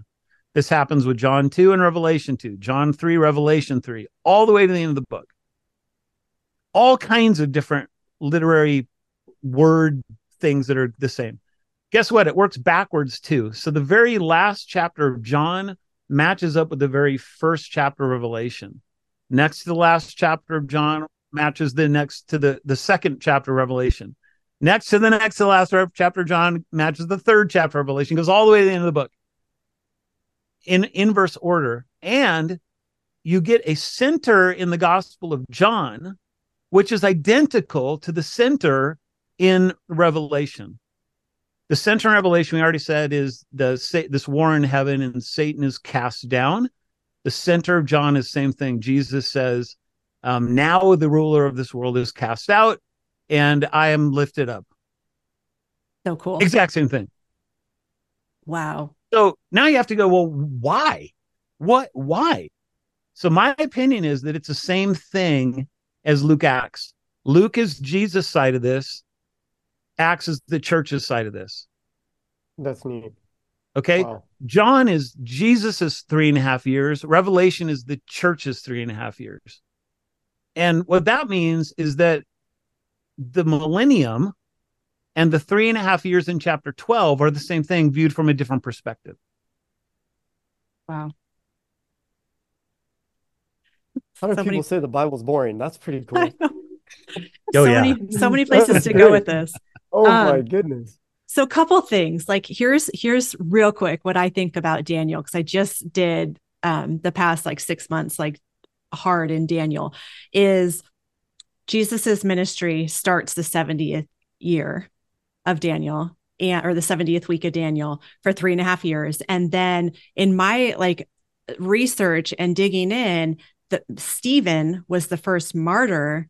This happens with John 2 and Revelation 2, John 3, Revelation 3, all the way to the end of the book. All kinds of different literary word things that are the same guess what? It works backwards too. So the very last chapter of John matches up with the very first chapter of Revelation. Next to the last chapter of John matches the next to the, the second chapter of Revelation. Next to the next to the last chapter of John matches the third chapter of Revelation, goes all the way to the end of the book in inverse order. And you get a center in the Gospel of John, which is identical to the center in Revelation. The center in revelation we already said is the this war in heaven and Satan is cast down. The center of John is same thing. Jesus says, um, "Now the ruler of this world is cast out, and I am lifted up." So cool. Exact same thing. Wow. So now you have to go. Well, why? What? Why? So my opinion is that it's the same thing as Luke Acts. Luke is Jesus' side of this acts is the church's side of this. That's neat. Okay. Wow. John is Jesus's three and a half years. Revelation is the church's three and a half years. And what that means is that the millennium and the three and a half years in chapter 12 are the same thing viewed from a different perspective. Wow. How do Somebody... people say the Bible's boring? That's pretty cool. oh, so yeah. many so many places to go with this. Oh um, my goodness. So a couple things. Like here's here's real quick what I think about Daniel because I just did um the past like 6 months like hard in Daniel is Jesus's ministry starts the 70th year of Daniel and or the 70th week of Daniel for three and a half years. And then in my like research and digging in, that Stephen was the first martyr,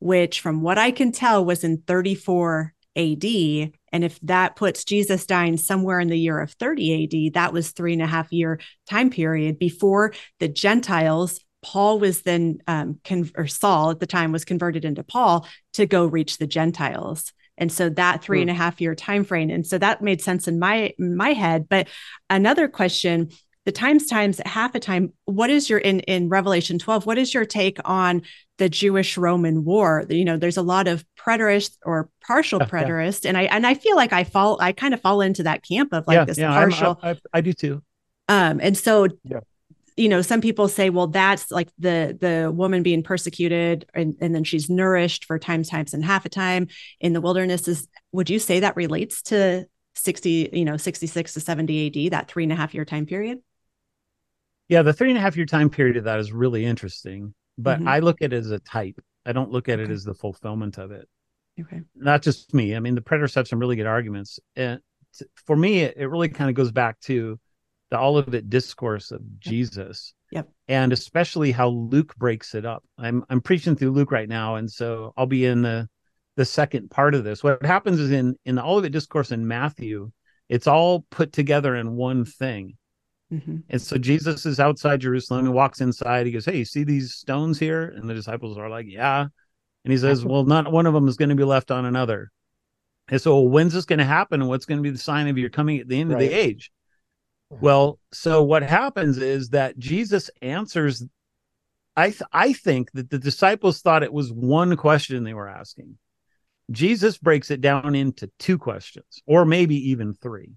which from what I can tell was in 34 AD. And if that puts Jesus dying somewhere in the year of 30 AD, that was three and a half year time period before the Gentiles Paul was then um, con- or Saul at the time was converted into Paul to go reach the Gentiles. And so that three hmm. and a half year time frame. And so that made sense in my in my head. But another question, the times times half a time, what is your in in Revelation 12? What is your take on the Jewish Roman war? You know, there's a lot of preterist or partial preterist. And I and I feel like I fall, I kind of fall into that camp of like yeah, this yeah, partial. I, I, I do too. Um, and so yeah you know some people say well that's like the the woman being persecuted and, and then she's nourished for times times and half a time in the wilderness is would you say that relates to 60 you know 66 to 70 ad that three and a half year time period? Yeah the three and a half year time period of that is really interesting but mm-hmm. i look at it as a type. I don't look at it as the fulfillment of it. Okay. Not just me. I mean the preterists have some really good arguments and for me it really kind of goes back to the Olivet discourse of Jesus. Yep. And especially how Luke breaks it up. I'm I'm preaching through Luke right now, and so I'll be in the the second part of this. What happens is in in the Olivet discourse in Matthew, it's all put together in one thing. Mm-hmm. And so Jesus is outside Jerusalem and walks inside. He goes, Hey, you see these stones here? And the disciples are like, Yeah. And he says, Well, not one of them is going to be left on another. And so, when's this going to happen? What's going to be the sign of your coming at the end right. of the age? Mm-hmm. Well, so what happens is that Jesus answers. I th- I think that the disciples thought it was one question they were asking. Jesus breaks it down into two questions, or maybe even three.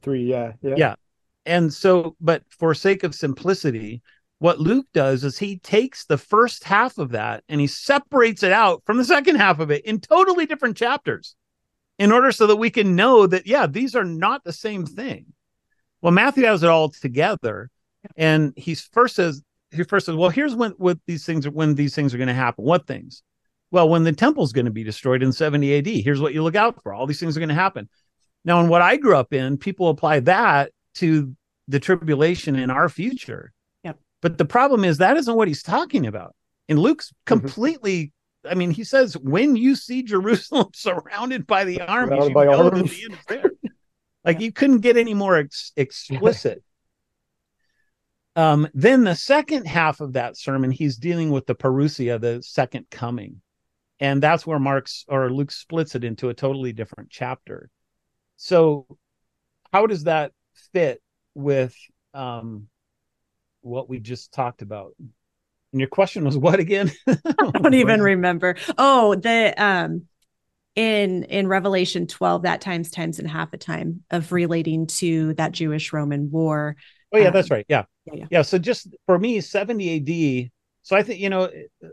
Three, yeah, yeah, yeah. And so, but for sake of simplicity, what Luke does is he takes the first half of that and he separates it out from the second half of it in totally different chapters in order so that we can know that, yeah, these are not the same thing. Well, Matthew has it all together, and he first says he first says, "Well, here's when what these things are when these things are going to happen. What things? Well, when the temple's going to be destroyed in 70 AD. Here's what you look out for. All these things are going to happen." Now, in what I grew up in, people apply that to the tribulation in our future. Yep. But the problem is that isn't what he's talking about. And Luke's mm-hmm. completely I mean, he says, when you see Jerusalem surrounded by the armies, you know that the end is there. Like you couldn't get any more ex- explicit. um, then the second half of that sermon, he's dealing with the parousia, the second coming. And that's where Mark's or Luke splits it into a totally different chapter. So, how does that fit with um, what we just talked about? And your question was what again? I don't even remember. Oh, the um in in revelation 12 that times times and half a time of relating to that jewish roman war. Oh yeah um, that's right. Yeah. yeah. yeah. Yeah so just for me 70 ad so i think you know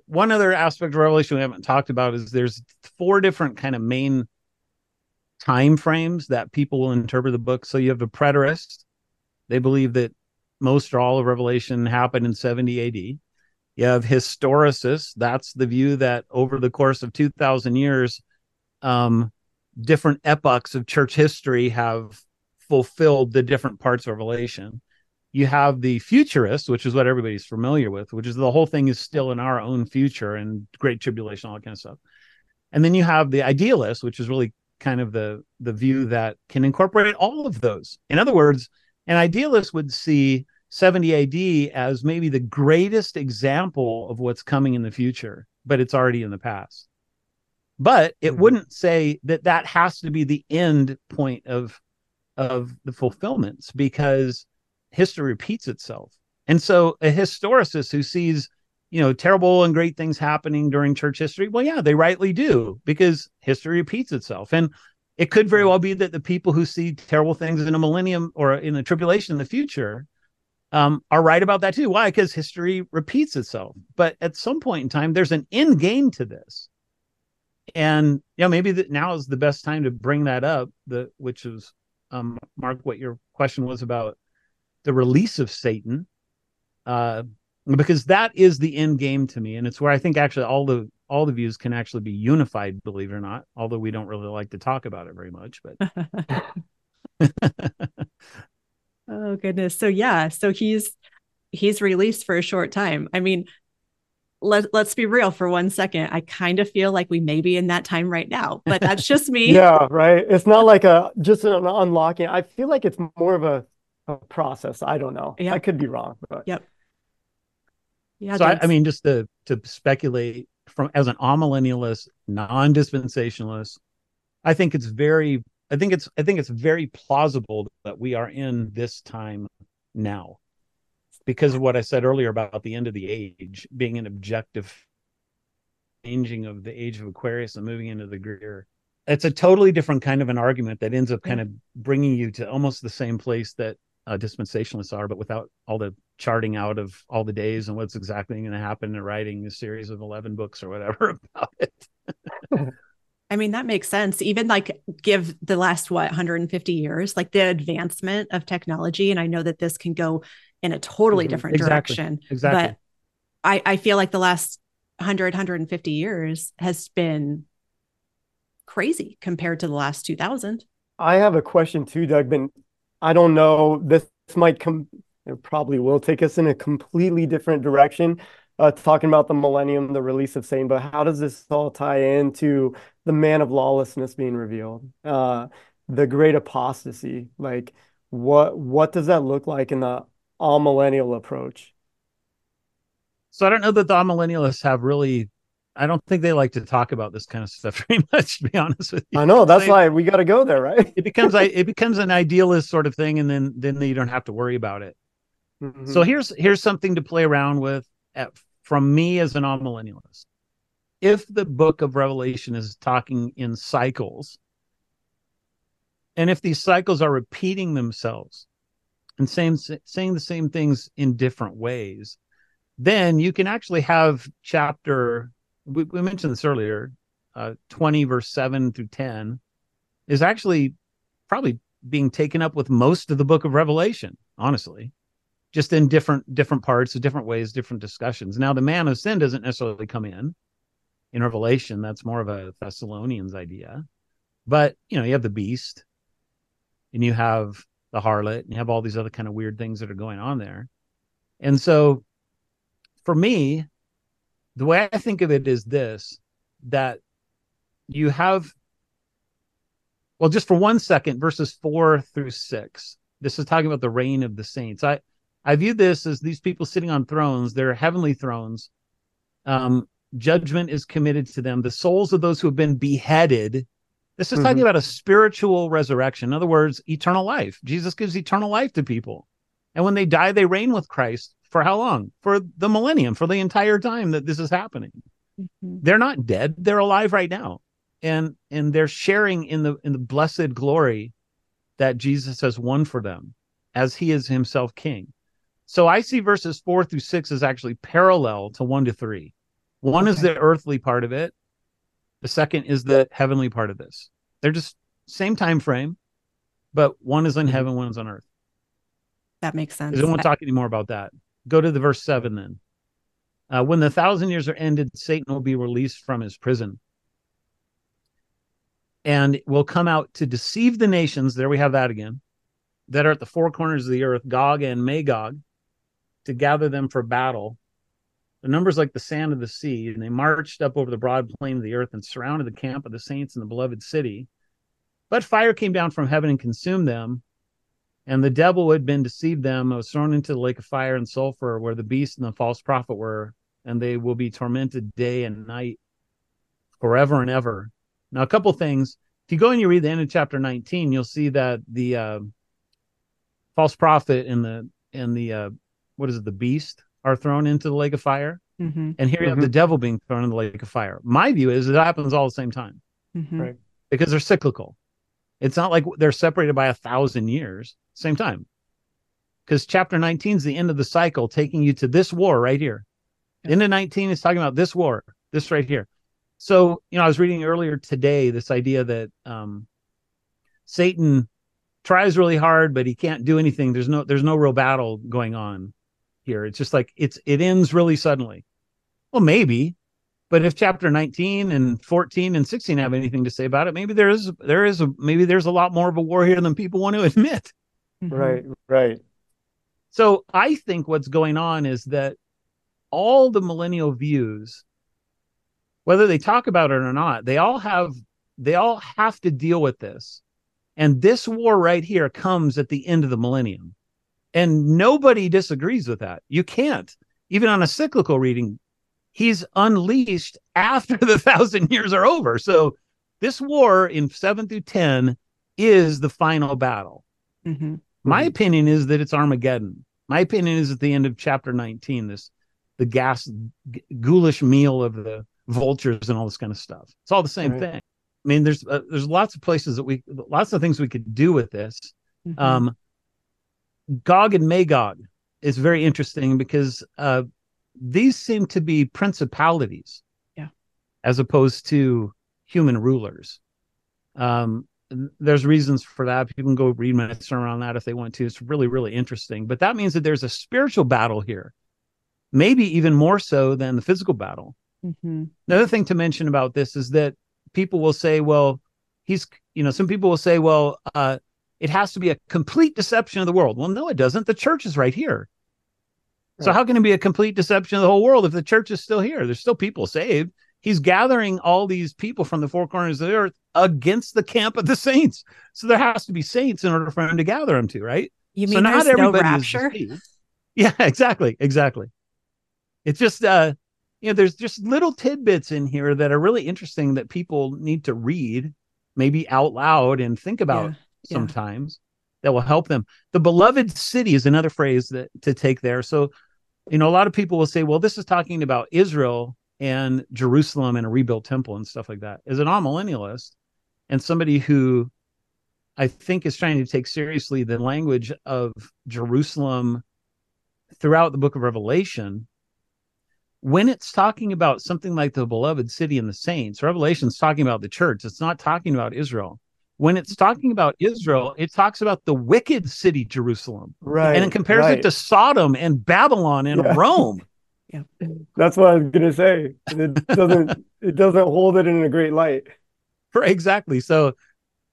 one other aspect of revelation we haven't talked about is there's four different kind of main time frames that people will interpret the book. So you have the preterist. They believe that most or all of revelation happened in 70 ad you have historicists that's the view that over the course of 2000 years um, different epochs of church history have fulfilled the different parts of Revelation. You have the futurist, which is what everybody's familiar with, which is the whole thing is still in our own future and great tribulation, all that kind of stuff. And then you have the idealist, which is really kind of the the view that can incorporate all of those. In other words, an idealist would see 70 AD as maybe the greatest example of what's coming in the future, but it's already in the past but it mm-hmm. wouldn't say that that has to be the end point of of the fulfillments because history repeats itself. And so a historicist who sees you know terrible and great things happening during church history well yeah they rightly do because history repeats itself. And it could very well be that the people who see terrible things in a millennium or in the tribulation in the future um, are right about that too. Why? Because history repeats itself. But at some point in time there's an end game to this and yeah, maybe that now is the best time to bring that up. The which is um, Mark, what your question was about the release of Satan, uh, because that is the end game to me, and it's where I think actually all the all the views can actually be unified, believe it or not. Although we don't really like to talk about it very much, but. oh goodness! So yeah, so he's he's released for a short time. I mean, let, let's be real for one second. I kind of feel like we may be in that time right now, but that's just me. yeah, right. It's not like a just an unlocking. I feel like it's more of a, a process. I don't know. Yep. I could be wrong, but yep. Yeah. So I, I, mean, just to to speculate from as an amillennialist, non-dispensationalist, I think it's very I think it's I think it's very plausible that we are in this time now because of what I said earlier about the end of the age being an objective changing of the age of Aquarius and moving into the Greer. It's a totally different kind of an argument that ends up kind of bringing you to almost the same place that uh, dispensationalists are, but without all the charting out of all the days and what's exactly going to happen and writing a series of 11 books or whatever about it. I mean, that makes sense. Even like give the last, what, 150 years, like the advancement of technology. And I know that this can go in a totally mm-hmm. different exactly. direction. Exactly. But I, I feel like the last 100, 150 years has been crazy compared to the last 2000. I have a question too, Doug, but I don't know. This might come, it probably will take us in a completely different direction uh, talking about the millennium, the release of Satan, but how does this all tie into the man of lawlessness being revealed, uh, the great apostasy? Like, what what does that look like in the amillennial approach? So I don't know that the amillennialists have really. I don't think they like to talk about this kind of stuff very much. To be honest with you, I know that's they, why we got to go there, right? it becomes it becomes an idealist sort of thing, and then then you don't have to worry about it. Mm-hmm. So here's here's something to play around with at, from me as an millennialist. If the book of Revelation is talking in cycles, and if these cycles are repeating themselves and same, saying the same things in different ways, then you can actually have chapter, we, we mentioned this earlier, uh, 20, verse 7 through 10, is actually probably being taken up with most of the book of Revelation, honestly just in different different parts, different ways, different discussions. Now, the man of sin doesn't necessarily come in in Revelation. That's more of a Thessalonians idea. But you know, you have the beast, and you have the harlot, and you have all these other kind of weird things that are going on there. And so, for me, the way I think of it is this: that you have well, just for one second, verses four through six. This is talking about the reign of the saints. I I view this as these people sitting on thrones, they're heavenly thrones. Um, judgment is committed to them. The souls of those who have been beheaded. This is mm-hmm. talking about a spiritual resurrection. In other words, eternal life. Jesus gives eternal life to people. And when they die, they reign with Christ for how long? For the millennium, for the entire time that this is happening. Mm-hmm. They're not dead, they're alive right now. And and they're sharing in the in the blessed glory that Jesus has won for them as he is himself king. So I see verses four through six as actually parallel to one to three. One okay. is the earthly part of it. The second is the heavenly part of this. They're just same time frame, but one is in mm-hmm. heaven, one is on earth. That makes sense. I don't want to talk anymore about that. Go to the verse seven then. Uh, when the thousand years are ended, Satan will be released from his prison and will come out to deceive the nations. There we have that again, that are at the four corners of the earth, Gog and Magog, to gather them for battle. The numbers like the sand of the sea, and they marched up over the broad plain of the earth and surrounded the camp of the saints in the beloved city. But fire came down from heaven and consumed them. And the devil who had been deceived them was thrown into the lake of fire and sulfur, where the beast and the false prophet were, and they will be tormented day and night forever and ever. Now, a couple things. If you go and you read the end of chapter 19, you'll see that the uh, false prophet and the and the uh, what is it, the beast are thrown into the lake of fire. Mm-hmm. And here you mm-hmm. have the devil being thrown in the lake of fire. My view is it happens all the same time. Mm-hmm. Right. Because they're cyclical. It's not like they're separated by a thousand years, same time. Because chapter 19 is the end of the cycle, taking you to this war right here. Yeah. End of 19 is talking about this war, this right here. So, you know, I was reading earlier today this idea that um, Satan tries really hard, but he can't do anything. There's no there's no real battle going on here. It's just like it's it ends really suddenly. Well, maybe, but if chapter 19 and 14 and 16 have anything to say about it, maybe there is there is a maybe there's a lot more of a war here than people want to admit. Mm-hmm. Right, right. So I think what's going on is that all the millennial views, whether they talk about it or not, they all have they all have to deal with this. And this war right here comes at the end of the millennium. And nobody disagrees with that. You can't. even on a cyclical reading, he's unleashed after the thousand years are over. So this war in seven through 10 is the final battle. Mm-hmm. My opinion is that it's Armageddon. My opinion is at the end of chapter 19, this the gas g- ghoulish meal of the vultures and all this kind of stuff. It's all the same right. thing. I mean, there's uh, there's lots of places that we lots of things we could do with this. Mm-hmm. Um, Gog and Magog is very interesting because uh, these seem to be principalities, yeah, as opposed to human rulers. Um, there's reasons for that. People can go read my sermon on that if they want to. It's really, really interesting. But that means that there's a spiritual battle here, maybe even more so than the physical battle. Mm-hmm. Another thing to mention about this is that people will say, well, he's, you know, some people will say, well, uh, it has to be a complete deception of the world. Well, no, it doesn't. The church is right here. Right. So how can it be a complete deception of the whole world if the church is still here? There's still people saved. He's gathering all these people from the four corners of the earth against the camp of the saints. So there has to be saints in order for him to gather them to, right? You mean so not everybody no rapture? Yeah, exactly, exactly. It's just uh you know, there's just little tidbits in here that are really interesting that people need to read, maybe out loud and think about yeah, sometimes yeah. that will help them. The beloved city is another phrase that to take there. So, you know, a lot of people will say, well, this is talking about Israel and Jerusalem and a rebuilt temple and stuff like that. As an amillennialist and somebody who I think is trying to take seriously the language of Jerusalem throughout the book of Revelation, when it's talking about something like the beloved city and the saints, Revelation's talking about the church. It's not talking about Israel. When it's talking about Israel, it talks about the wicked city Jerusalem. Right. And it compares right. it to Sodom and Babylon and yeah. Rome. yeah. That's what I was gonna say. It doesn't it doesn't hold it in a great light. Right, exactly. So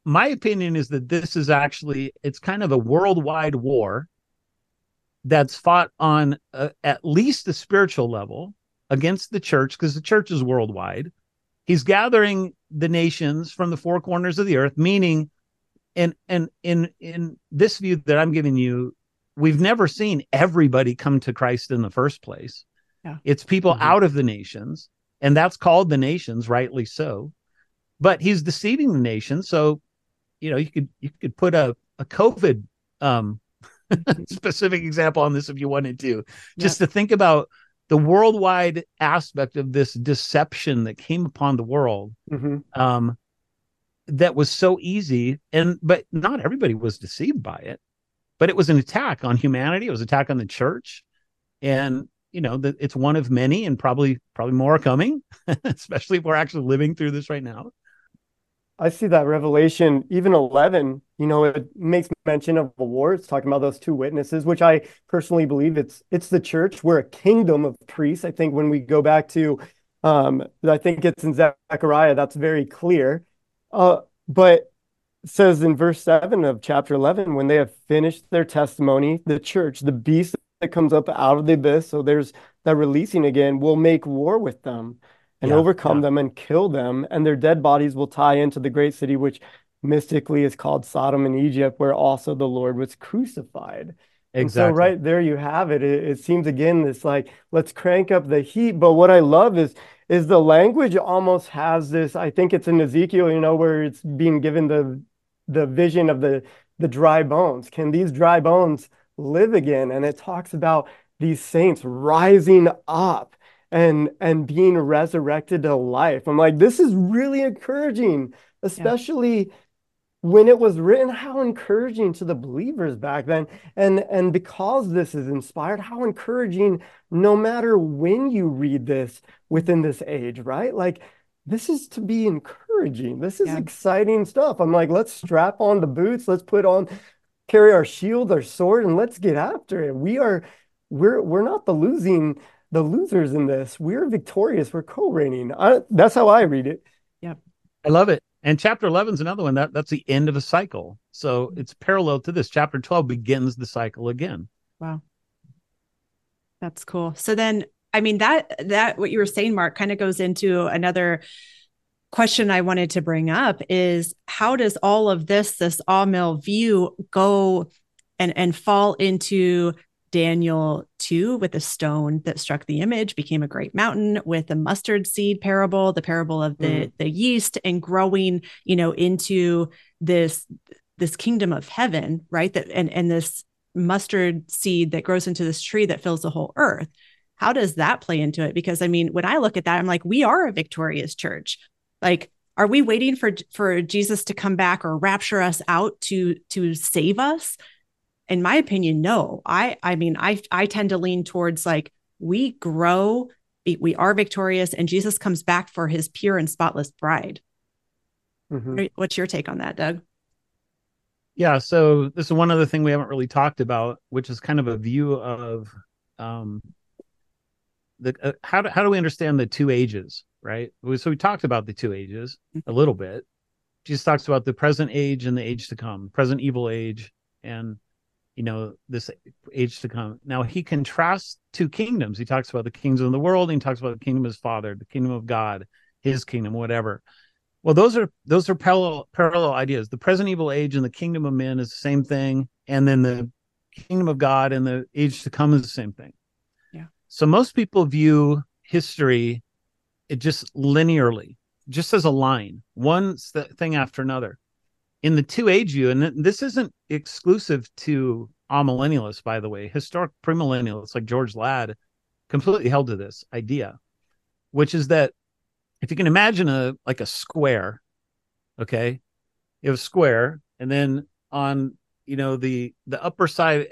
my opinion is that this is actually it's kind of a worldwide war that's fought on a, at least a spiritual level against the church because the church is worldwide. He's gathering the nations from the four corners of the earth, meaning and and in in this view that I'm giving you, we've never seen everybody come to Christ in the first place. Yeah. It's people mm-hmm. out of the nations, and that's called the nations, rightly so. But he's deceiving the nations. So, you know, you could you could put a, a COVID um specific example on this if you wanted to, just to think about the worldwide aspect of this deception that came upon the world mm-hmm. um, that was so easy and but not everybody was deceived by it but it was an attack on humanity it was an attack on the church and you know that it's one of many and probably probably more coming especially if we're actually living through this right now I see that Revelation, even 11, you know, it makes mention of a war. It's talking about those two witnesses, which I personally believe it's it's the church. We're a kingdom of priests. I think when we go back to, um, I think it's in Zechariah, that's very clear. Uh, but says in verse 7 of chapter 11, when they have finished their testimony, the church, the beast that comes up out of the abyss, so there's that releasing again, will make war with them and yeah, overcome yeah. them and kill them, and their dead bodies will tie into the great city, which mystically is called Sodom and Egypt, where also the Lord was crucified. Exactly. so right there you have it. it. It seems again this like let's crank up the heat. But what I love is is the language almost has this. I think it's in Ezekiel, you know, where it's being given the the vision of the the dry bones. Can these dry bones live again? And it talks about these saints rising up and and being resurrected to life. I'm like, this is really encouraging, especially yeah. when it was written. How encouraging to the believers back then, and and because this is inspired, how encouraging. No matter when you read this within this age, right? Like this is to be encouraging. This is yeah. exciting stuff. I'm like, let's strap on the boots. Let's put on, carry our shield, our sword, and let's get after it. We are, we're we're not the losing the losers in this. We're victorious. We're co-reigning. I, that's how I read it. Yeah, I love it. And chapter 11 is another one that that's the end of a cycle. So it's parallel to this. Chapter 12 begins the cycle again. Wow. That's cool. So then I mean that that what you were saying Mark kind of goes into another question I wanted to bring up is how does all of this this Amil view go and and fall into Daniel 2 with the stone that struck the image became a great mountain with the mustard seed parable, the parable of the mm. the yeast and growing, you know, into this this kingdom of heaven, right? That and and this mustard seed that grows into this tree that fills the whole earth. How does that play into it? Because I mean, when I look at that, I'm like, we are a victorious church. Like, are we waiting for for Jesus to come back or rapture us out to to save us? In my opinion, no. I I mean, I I tend to lean towards like we grow, we are victorious, and Jesus comes back for his pure and spotless bride. Mm-hmm. What's your take on that, Doug? Yeah, so this is one other thing we haven't really talked about, which is kind of a view of um, the uh, how do how do we understand the two ages, right? So we talked about the two ages a little bit. Jesus talks about the present age and the age to come, present evil age, and you know this age to come. Now he contrasts two kingdoms. He talks about the kingdoms of the world, and he talks about the kingdom of his father, the kingdom of God, his kingdom, whatever. Well, those are those are parallel parallel ideas. The present evil age and the kingdom of men is the same thing, and then the kingdom of God and the age to come is the same thing. Yeah. So most people view history it just linearly, just as a line, one thing after another. In the two age view, and this isn't exclusive to amillennialists, by the way, historic premillennialists like George Ladd completely held to this idea, which is that if you can imagine a like a square, okay, you have a square, and then on you know the the upper side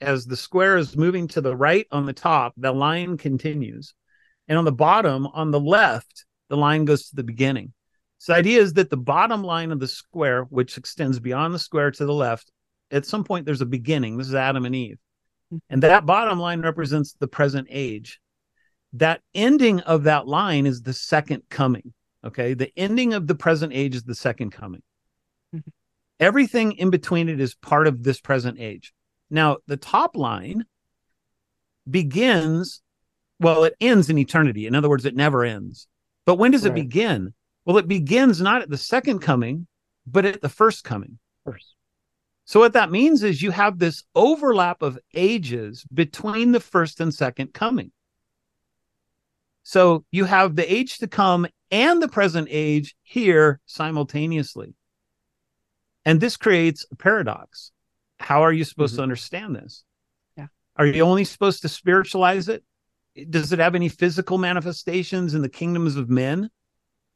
as the square is moving to the right on the top, the line continues, and on the bottom on the left, the line goes to the beginning. So the idea is that the bottom line of the square, which extends beyond the square to the left, at some point there's a beginning. This is Adam and Eve. Mm-hmm. And that bottom line represents the present age that ending of that line is the second coming. Okay. The ending of the present age is the second coming. Mm-hmm. Everything in between it is part of this present age. Now, the top line begins, well, it ends in eternity. In other words, it never ends. But when does right. it begin? Well, it begins not at the second coming, but at the first coming. First. So, what that means is you have this overlap of ages between the first and second coming. So you have the age to come and the present age here simultaneously. And this creates a paradox. How are you supposed mm-hmm. to understand this? Yeah. Are you only supposed to spiritualize it? Does it have any physical manifestations in the kingdoms of men?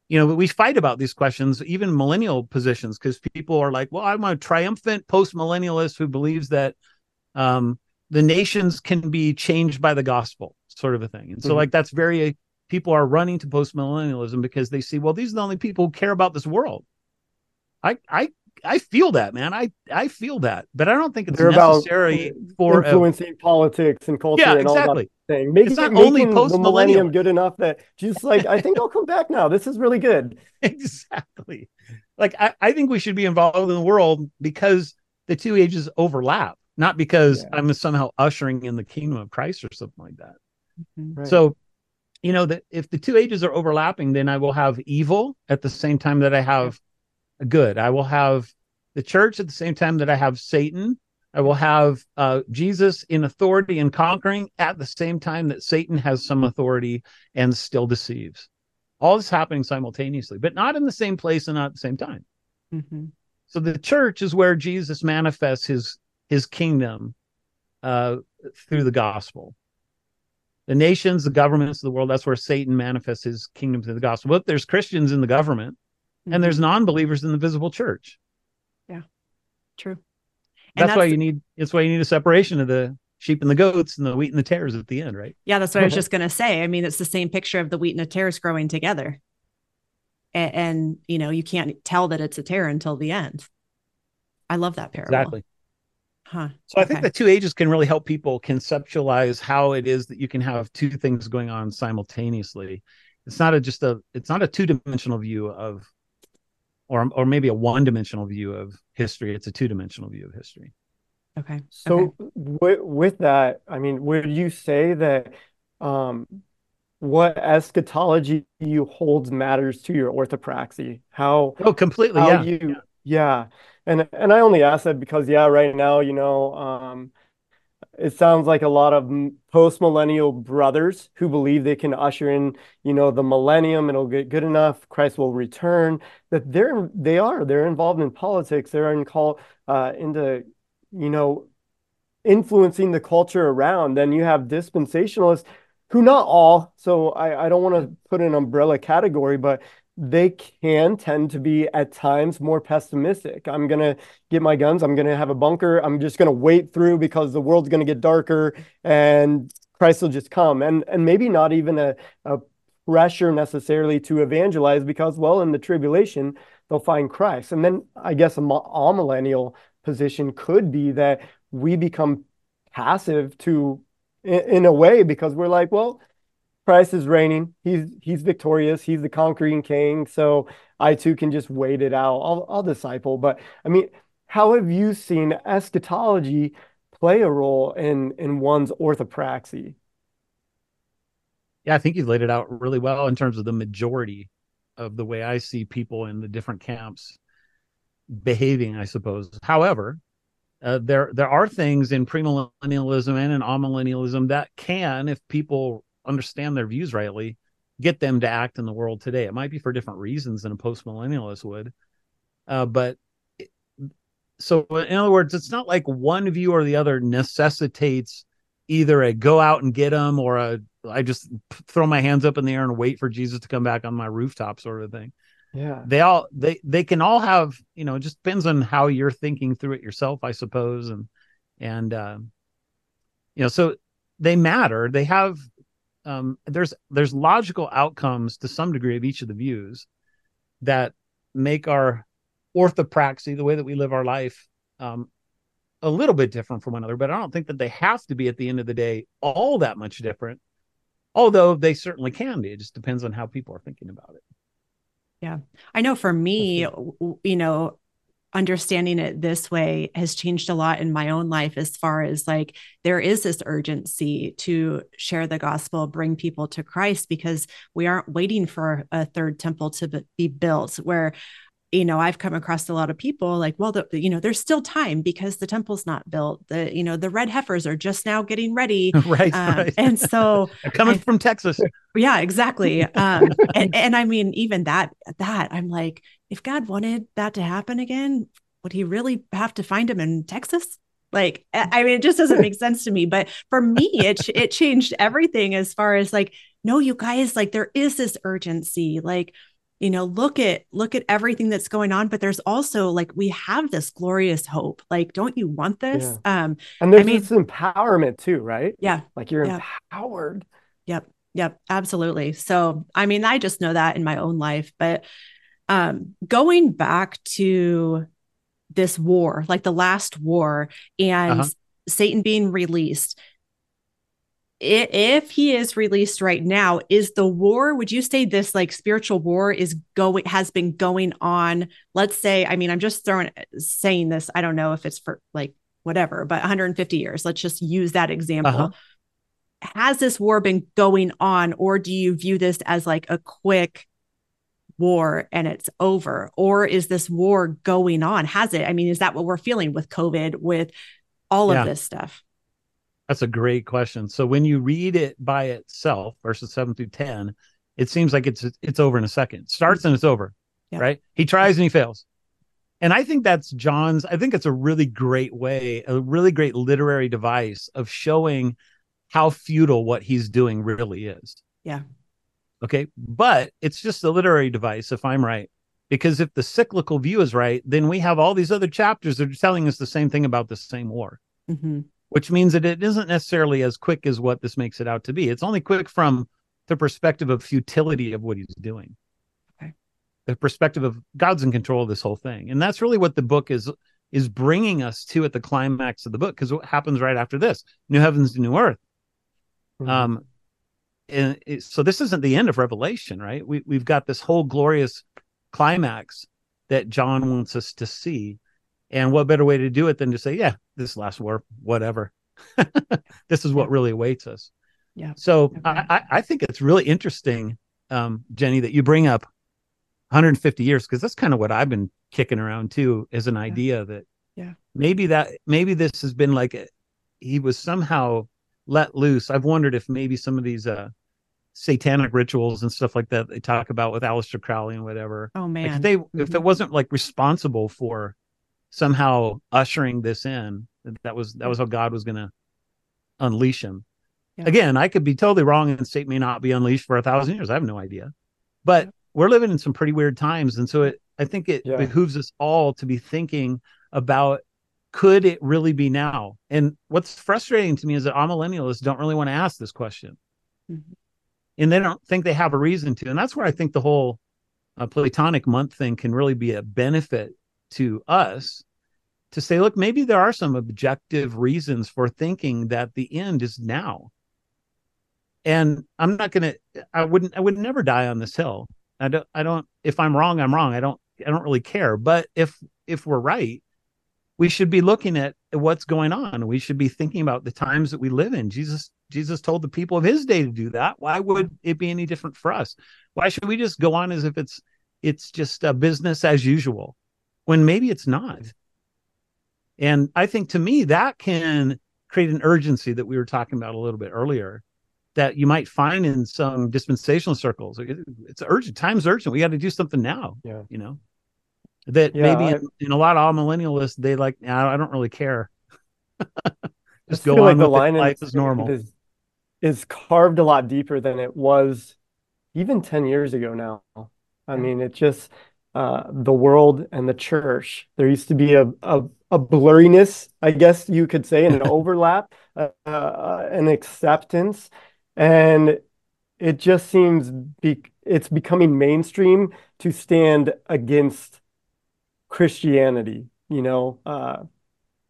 You know, we fight about these questions, even millennial positions, because people are like, well, I'm a triumphant post millennialist who believes that um, the nations can be changed by the gospel sort of a thing. And so, mm-hmm. like, that's very people are running to post millennialism because they see, well, these are the only people who care about this world. I, I, I feel that, man. I, I feel that, but I don't think it's They're necessary for influencing a, politics and culture. Yeah, and exactly. All that thing. Make, it's not only post the millennium good enough that just like I think I'll come back now. This is really good. exactly. Like I, I think we should be involved in the world because the two ages overlap, not because yeah. I'm somehow ushering in the kingdom of Christ or something like that. Mm-hmm. Right. So you know that if the two ages are overlapping then i will have evil at the same time that i have good. I will have the church at the same time that i have satan. I will have uh, jesus in authority and conquering at the same time that satan has some authority and still deceives. All this happening simultaneously but not in the same place and not at the same time. Mm-hmm. so the church is where jesus manifests his his kingdom uh, through the gospel. The nations, the governments of the world, that's where Satan manifests his kingdom through the gospel. But there's Christians in the government mm-hmm. and there's mm-hmm. non-believers in the visible church. Yeah. True. That's, that's, why you need it's why you need a separation of the sheep and the goats and the wheat and the tares at the end, right? Yeah, that's what I was just gonna say. I mean, it's the same picture of the wheat and the tares growing together. And, and you know, you can't tell that it's a tare until the end. I love that parable. Exactly. Huh. So I think the two ages can really help people conceptualize how it is that you can have two things going on simultaneously. It's not a just a it's not a two dimensional view of, or or maybe a one dimensional view of history. It's a two dimensional view of history. Okay. So okay. with with that, I mean, would you say that um, what eschatology you holds matters to your orthopraxy? How? Oh, completely. How yeah. You, yeah and and I only ask that because yeah, right now, you know, um, it sounds like a lot of post millennial brothers who believe they can usher in, you know, the millennium, it'll get good enough, Christ will return. That they're they are they're involved in politics. They're in call uh, into, you know, influencing the culture around. Then you have dispensationalists who not all. So I I don't want to put an umbrella category, but they can tend to be at times more pessimistic. I'm going to get my guns. I'm going to have a bunker. I'm just going to wait through because the world's going to get darker and Christ will just come. And, and maybe not even a, a pressure necessarily to evangelize because, well, in the tribulation, they'll find Christ. And then I guess amillennial position could be that we become passive to in, in a way because we're like, well, Christ is reigning. He's he's victorious. He's the conquering king. So I too can just wait it out. I'll I'll disciple. But I mean, how have you seen eschatology play a role in in one's orthopraxy? Yeah, I think you laid it out really well in terms of the majority of the way I see people in the different camps behaving, I suppose. However, uh, there there are things in premillennialism and in amillennialism that can, if people understand their views rightly, get them to act in the world today. It might be for different reasons than a post millennialist would, uh, but it, so in other words, it's not like one view or the other necessitates either a go out and get them or a I just throw my hands up in the air and wait for Jesus to come back on my rooftop sort of thing. Yeah. They all they they can all have, you know, it just depends on how you're thinking through it yourself, I suppose. And and uh, you know, so they matter. They have um, there's there's logical outcomes to some degree of each of the views that make our orthopraxy, the way that we live our life, um, a little bit different from one another. But I don't think that they have to be at the end of the day all that much different. Although they certainly can be. It just depends on how people are thinking about it. Yeah. I know for me, you know, understanding it this way has changed a lot in my own life as far as like there is this urgency to share the gospel bring people to christ because we aren't waiting for a third temple to be built where you know i've come across a lot of people like well the, you know there's still time because the temple's not built the you know the red heifers are just now getting ready right, um, right. and so coming I, from texas yeah exactly um and, and i mean even that that i'm like if God wanted that to happen again, would he really have to find him in Texas? Like, I mean, it just doesn't make sense to me. But for me, it it changed everything as far as like, no, you guys, like there is this urgency. Like, you know, look at look at everything that's going on. But there's also like we have this glorious hope. Like, don't you want this? Yeah. Um, and there's I mean, this empowerment too, right? Yeah. Like you're yeah. empowered. Yep. Yep. Absolutely. So I mean, I just know that in my own life. But um, going back to this war, like the last war, and uh-huh. Satan being released. If he is released right now, is the war, would you say this like spiritual war is going, has been going on? Let's say, I mean, I'm just throwing, saying this, I don't know if it's for like whatever, but 150 years. Let's just use that example. Uh-huh. Has this war been going on, or do you view this as like a quick war and it's over? Or is this war going on? Has it? I mean, is that what we're feeling with COVID, with all yeah. of this stuff? That's a great question. So when you read it by itself, verses seven through 10, it seems like it's it's over in a second. It starts and it's over. Yeah. Right. He tries and he fails. And I think that's John's, I think it's a really great way, a really great literary device of showing how futile what he's doing really is. Yeah. Okay. But it's just a literary device, if I'm right. Because if the cyclical view is right, then we have all these other chapters that are telling us the same thing about the same war, mm-hmm. Which means that it isn't necessarily as quick as what this makes it out to be. It's only quick from the perspective of futility of what he's doing. Okay. The perspective of God's in control of this whole thing. And that's really what the book is is bringing us to at the climax of the book because what happens right after this new heavens new earth mm-hmm. um and it, so this isn't the end of Revelation, right? We we've got this whole glorious climax that John wants us to see. And what better way to do it than to say, yeah, this last war, whatever. this is what really awaits us. Yeah. So okay. I, I think it's really interesting, um, Jenny, that you bring up 150 years because that's kind of what I've been kicking around too, as an idea that yeah maybe that maybe this has been like a, he was somehow let loose. I've wondered if maybe some of these uh satanic rituals and stuff like that they talk about with Aleister Crowley and whatever. Oh man. Like if they mm-hmm. if it wasn't like responsible for somehow ushering this in, that was that was how God was gonna unleash him. Yeah. Again, I could be totally wrong and state may not be unleashed for a thousand years. I have no idea. But we're living in some pretty weird times. And so it I think it yeah. behooves us all to be thinking about could it really be now? And what's frustrating to me is that amillennialists don't really want to ask this question. Mm-hmm. And they don't think they have a reason to. And that's where I think the whole uh, Platonic month thing can really be a benefit to us to say, look, maybe there are some objective reasons for thinking that the end is now. And I'm not gonna I wouldn't I would never die on this hill. I don't I don't if I'm wrong, I'm wrong. I don't I don't really care. But if if we're right, we should be looking at what's going on. We should be thinking about the times that we live in. Jesus Jesus told the people of his day to do that. Why would it be any different for us? Why should we just go on as if it's it's just a business as usual when maybe it's not? And I think to me that can create an urgency that we were talking about a little bit earlier that you might find in some dispensational circles. It's urgent. Time's urgent. We got to do something now. Yeah. You know, that yeah, maybe I, in, in, a lot of millennialists, they like, I don't really care. Just go on like the line life is normal. Is, is carved a lot deeper than it was even 10 years ago now. I mean, it just, uh, the world and the church, there used to be a, a, a blurriness, I guess you could say, and an overlap, uh, uh, an acceptance and it just seems be, it's becoming mainstream to stand against Christianity, you know. Uh,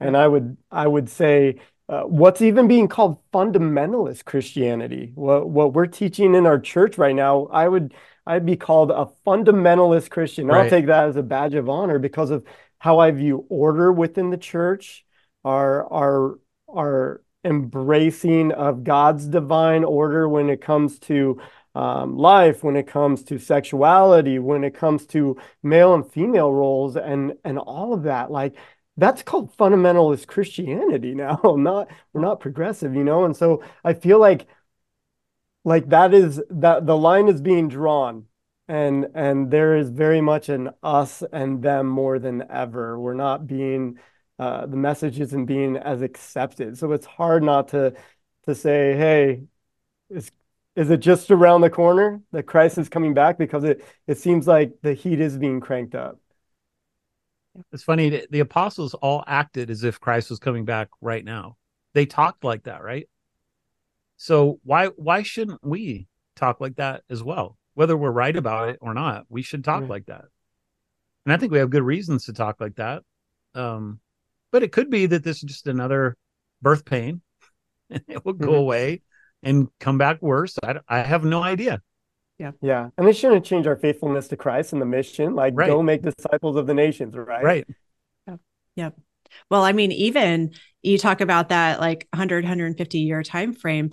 and I would I would say uh, what's even being called fundamentalist Christianity, what what we're teaching in our church right now, I would I'd be called a fundamentalist Christian. Right. I'll take that as a badge of honor because of how I view order within the church, our our our embracing of God's divine order when it comes to um, life, when it comes to sexuality, when it comes to male and female roles, and and all of that. Like that's called fundamentalist Christianity now. not we're not progressive, you know. And so I feel like like that is that the line is being drawn and and there is very much an us and them more than ever we're not being uh, the message isn't being as accepted. So it's hard not to to say, hey, is is it just around the corner that Christ is coming back? Because it it seems like the heat is being cranked up. It's funny. The apostles all acted as if Christ was coming back right now. They talked like that, right? So why why shouldn't we talk like that as well? Whether we're right about it or not, we should talk like that. And I think we have good reasons to talk like that. Um, but it could be that this is just another birth pain it will go mm-hmm. away and come back worse. I, I have no idea. Yeah. Yeah. And it shouldn't change our faithfulness to Christ and the mission. Like, right. go make disciples of the nations, right? Right. Yeah. Yep. Well, I mean, even you talk about that like 100, 150 year time frame.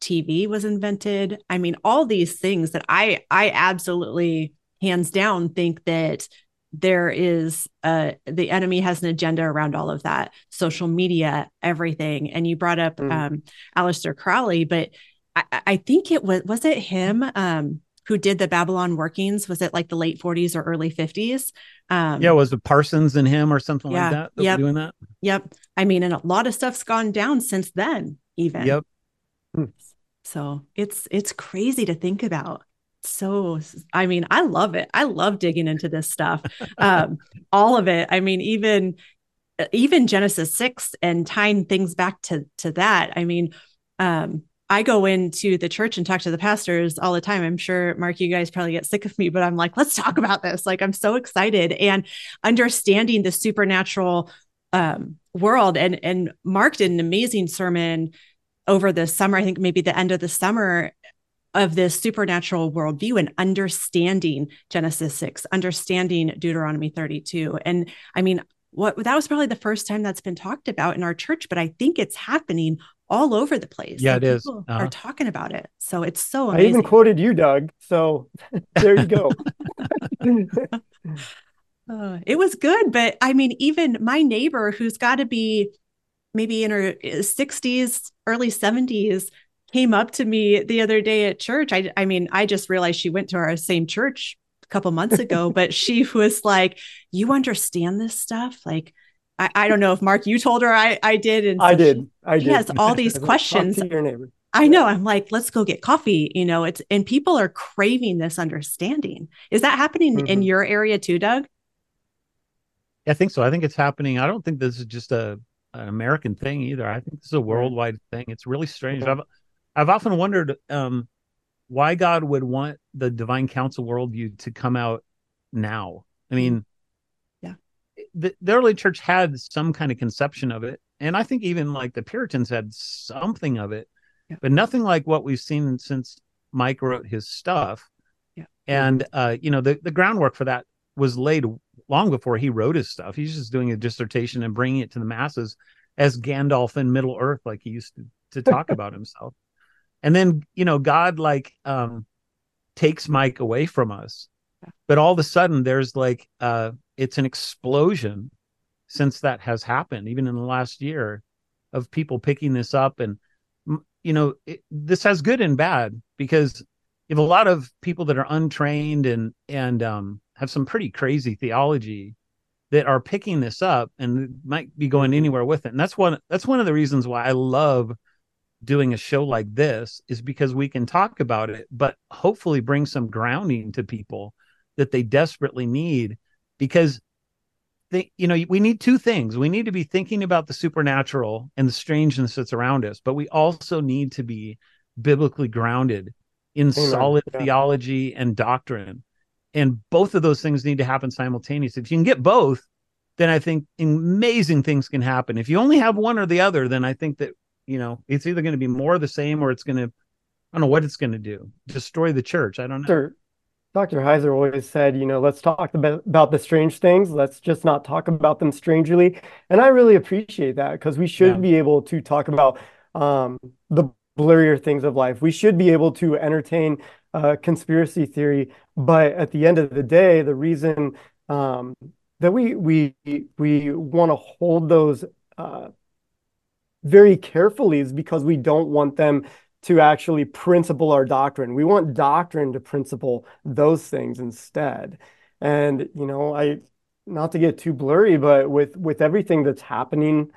TV was invented. I mean, all these things that I I absolutely hands down think that there is uh the enemy has an agenda around all of that social media everything and you brought up mm. um Aleister Crowley but I, I think it was was it him um who did the Babylon workings was it like the late 40s or early 50s um yeah was it Parsons and him or something yeah, like that, that yep, doing that? Yep. I mean and a lot of stuff's gone down since then even. Yep. So it's it's crazy to think about. So i mean i love it. I love digging into this stuff. Um all of it. I mean even even genesis 6 and tying things back to to that i mean um I go into the church and talk to the pastors all the time. I'm sure, Mark, you guys probably get sick of me, but I'm like, let's talk about this. Like, I'm so excited and understanding the supernatural um, world. And and Mark did an amazing sermon over the summer. I think maybe the end of the summer of this supernatural worldview and understanding Genesis 6, understanding Deuteronomy 32. And I mean, what that was probably the first time that's been talked about in our church, but I think it's happening all over the place. Yeah, like it is. Uh-huh. Are talking about it. So it's so amazing. I even quoted you, Doug. So there you go. uh, it was good, but I mean, even my neighbor who's got to be maybe in her 60s, early 70s, came up to me the other day at church. I, I mean, I just realized she went to our same church a couple months ago, but she was like, You understand this stuff? Like, I, I don't know if Mark, you told her I, I did. And so I did. She, I did. She has all these questions. your neighbor. I know. I'm like, let's go get coffee. You know, it's and people are craving this understanding. Is that happening mm-hmm. in your area too, Doug? I think so. I think it's happening. I don't think this is just a an American thing either. I think this is a worldwide thing. It's really strange. I've I've often wondered um, why God would want the divine council worldview to come out now. I mean, yeah, the, the early church had some kind of conception of it, and I think even like the Puritans had something of it, yeah. but nothing like what we've seen since Mike wrote his stuff. Yeah, and uh, you know the the groundwork for that was laid long before he wrote his stuff. He's just doing a dissertation and bringing it to the masses as Gandalf in Middle Earth, like he used to, to talk about himself. And then, you know, God like um takes Mike away from us. But all of a sudden there's like uh it's an explosion since that has happened, even in the last year, of people picking this up. And, you know, it, this has good and bad because you have a lot of people that are untrained and, and, um, have some pretty crazy theology that are picking this up and might be going anywhere with it. And that's one that's one of the reasons why I love doing a show like this is because we can talk about it, but hopefully bring some grounding to people that they desperately need because they, you know, we need two things. We need to be thinking about the supernatural and the strangeness that's around us, but we also need to be biblically grounded in Amen. solid yeah. theology and doctrine and both of those things need to happen simultaneously. If you can get both, then I think amazing things can happen. If you only have one or the other, then I think that you know it's either going to be more of the same or it's going to I don't know what it's going to do. Destroy the church. I don't know. Sure. Dr. Heiser always said, you know, let's talk about, the strange things. Let's just not talk about them strangely. And I really appreciate that because we should yeah. be able to talk about um, the blurrier things of life. We should be able to entertain uh, conspiracy theory. But at the end of the day, the reason um, that we we we want to hold those uh, very carefully is because we don't want them to actually principle our doctrine. We want doctrine to principle those things instead. And you know, I not to get too blurry, but with with everything that's happening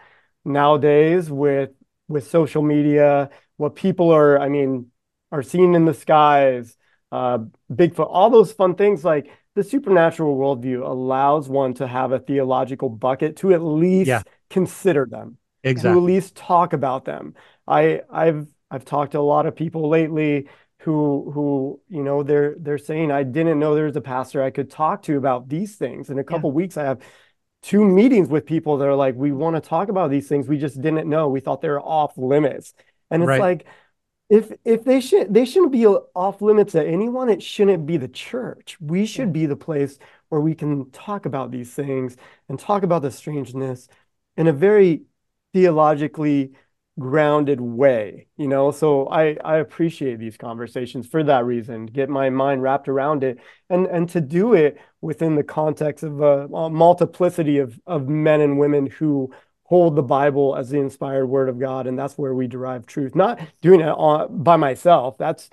nowadays with with social media, what people are, I mean, are seen in the skies, uh, Bigfoot, all those fun things. Like the supernatural worldview allows one to have a theological bucket to at least yeah. consider them, exactly. to at least talk about them. I I've I've talked to a lot of people lately who who you know they're they're saying I didn't know there was a pastor I could talk to about these things. In a couple yeah. weeks, I have two meetings with people that are like, we want to talk about these things. We just didn't know. We thought they were off limits. And it's right. like, if if they should they shouldn't be off limits to anyone it shouldn't be the church we should yeah. be the place where we can talk about these things and talk about the strangeness in a very theologically grounded way you know so i i appreciate these conversations for that reason get my mind wrapped around it and and to do it within the context of a, a multiplicity of of men and women who hold the Bible as the inspired word of God, and that's where we derive truth. Not doing it on, by myself. That's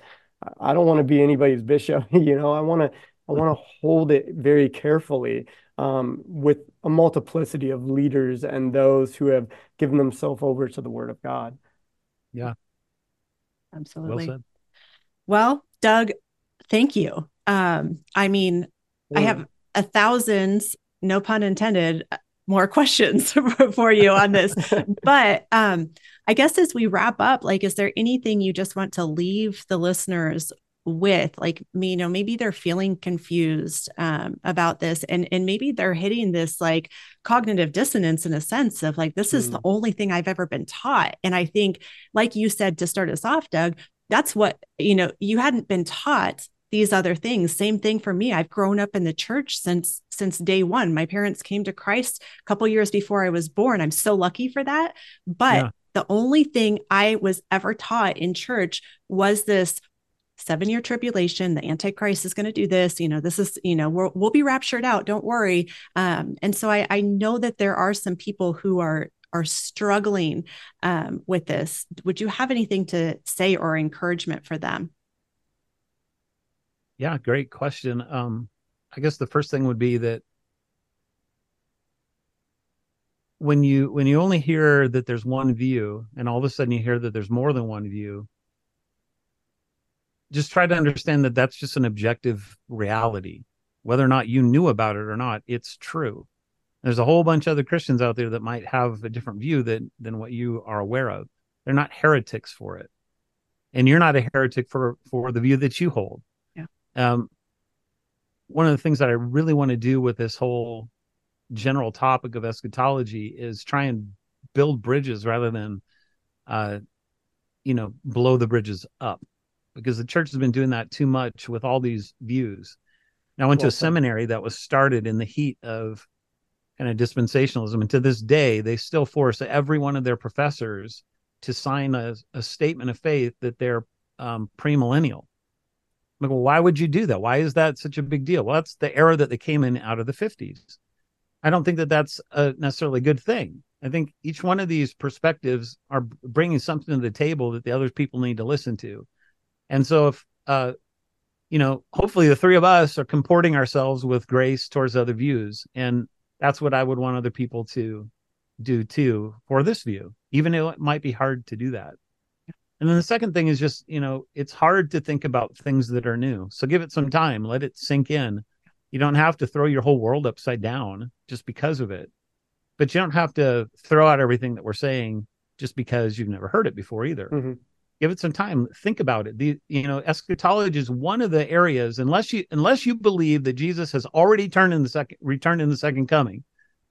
I don't want to be anybody's bishop. You know, I want to I want to hold it very carefully with a multiplicity of leaders and those who have given themselves over to the Word of God. Yeah, absolutely. Well, well Doug, thank you. Um, I mean, I have a thousands, no pun intended, more questions for you on this. but um, I guess as we wrap up, like, is there anything you just want to leave the listeners with? Like, me, you know, maybe they're feeling confused um, about this, and and maybe they're hitting this like cognitive dissonance in a sense of like, this is mm. the only thing I've ever been taught. And I think, like you said to start us off, Doug, that's what you know. You hadn't been taught these other things same thing for me i've grown up in the church since since day one my parents came to christ a couple years before i was born i'm so lucky for that but yeah. the only thing i was ever taught in church was this seven year tribulation the antichrist is going to do this you know this is you know we will be raptured out don't worry um, and so I, I know that there are some people who are are struggling um, with this, would you have anything to say or encouragement for them? Yeah, great question. Um, I guess the first thing would be that when you when you only hear that there's one view and all of a sudden you hear that there's more than one view just try to understand that that's just an objective reality. Whether or not you knew about it or not it's true. There's a whole bunch of other christians out there that might have a different view than than what you are aware of. They're not heretics for it. And you're not a heretic for for the view that you hold. Yeah. Um one of the things that i really want to do with this whole general topic of eschatology is try and build bridges rather than uh you know blow the bridges up because the church has been doing that too much with all these views now, i went well, to a seminary that was started in the heat of kind of dispensationalism and to this day they still force every one of their professors to sign a, a statement of faith that they're um, premillennial like, well, why would you do that? Why is that such a big deal? Well, that's the era that they came in out of the 50s. I don't think that that's a necessarily good thing. I think each one of these perspectives are bringing something to the table that the other people need to listen to. And so if uh you know, hopefully the three of us are comporting ourselves with grace towards other views and that's what I would want other people to do too for this view, even though it might be hard to do that. And then the second thing is just, you know, it's hard to think about things that are new. So give it some time, let it sink in you don't have to throw your whole world upside down just because of it. But you don't have to throw out everything that we're saying just because you've never heard it before either. Mm-hmm. Give it some time. Think about it. The you know, eschatology is one of the areas, unless you unless you believe that Jesus has already turned in the second returned in the second coming,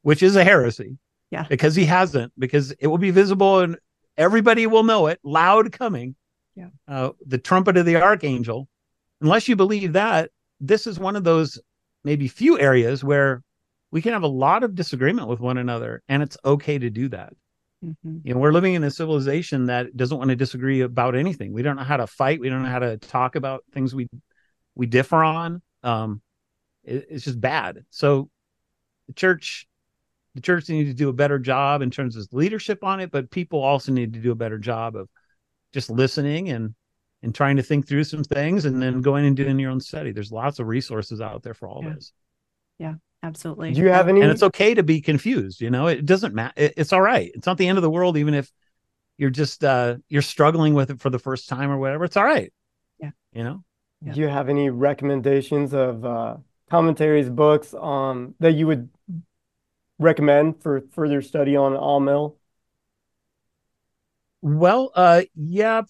which is a heresy. Yeah. Because he hasn't, because it will be visible and everybody will know it, loud coming. Yeah. Uh, the trumpet of the archangel. Unless you believe that, this is one of those maybe few areas where we can have a lot of disagreement with one another and it's okay to do that mm-hmm. you know we're living in a civilization that doesn't want to disagree about anything we don't know how to fight we don't know how to talk about things we we differ on um it, it's just bad so the church the church needs to do a better job in terms of leadership on it but people also need to do a better job of just listening and and trying to think through some things and then going and doing your own study. There's lots of resources out there for all yeah. this. Yeah, absolutely. Do you have any? And it's okay to be confused. You know, it doesn't matter. It, it's all right. It's not the end of the world, even if you're just uh you're struggling with it for the first time or whatever. It's all right. Yeah. You know. Yeah. Do you have any recommendations of uh commentaries, books um that you would recommend for further study on Amil? Well, uh, yeah,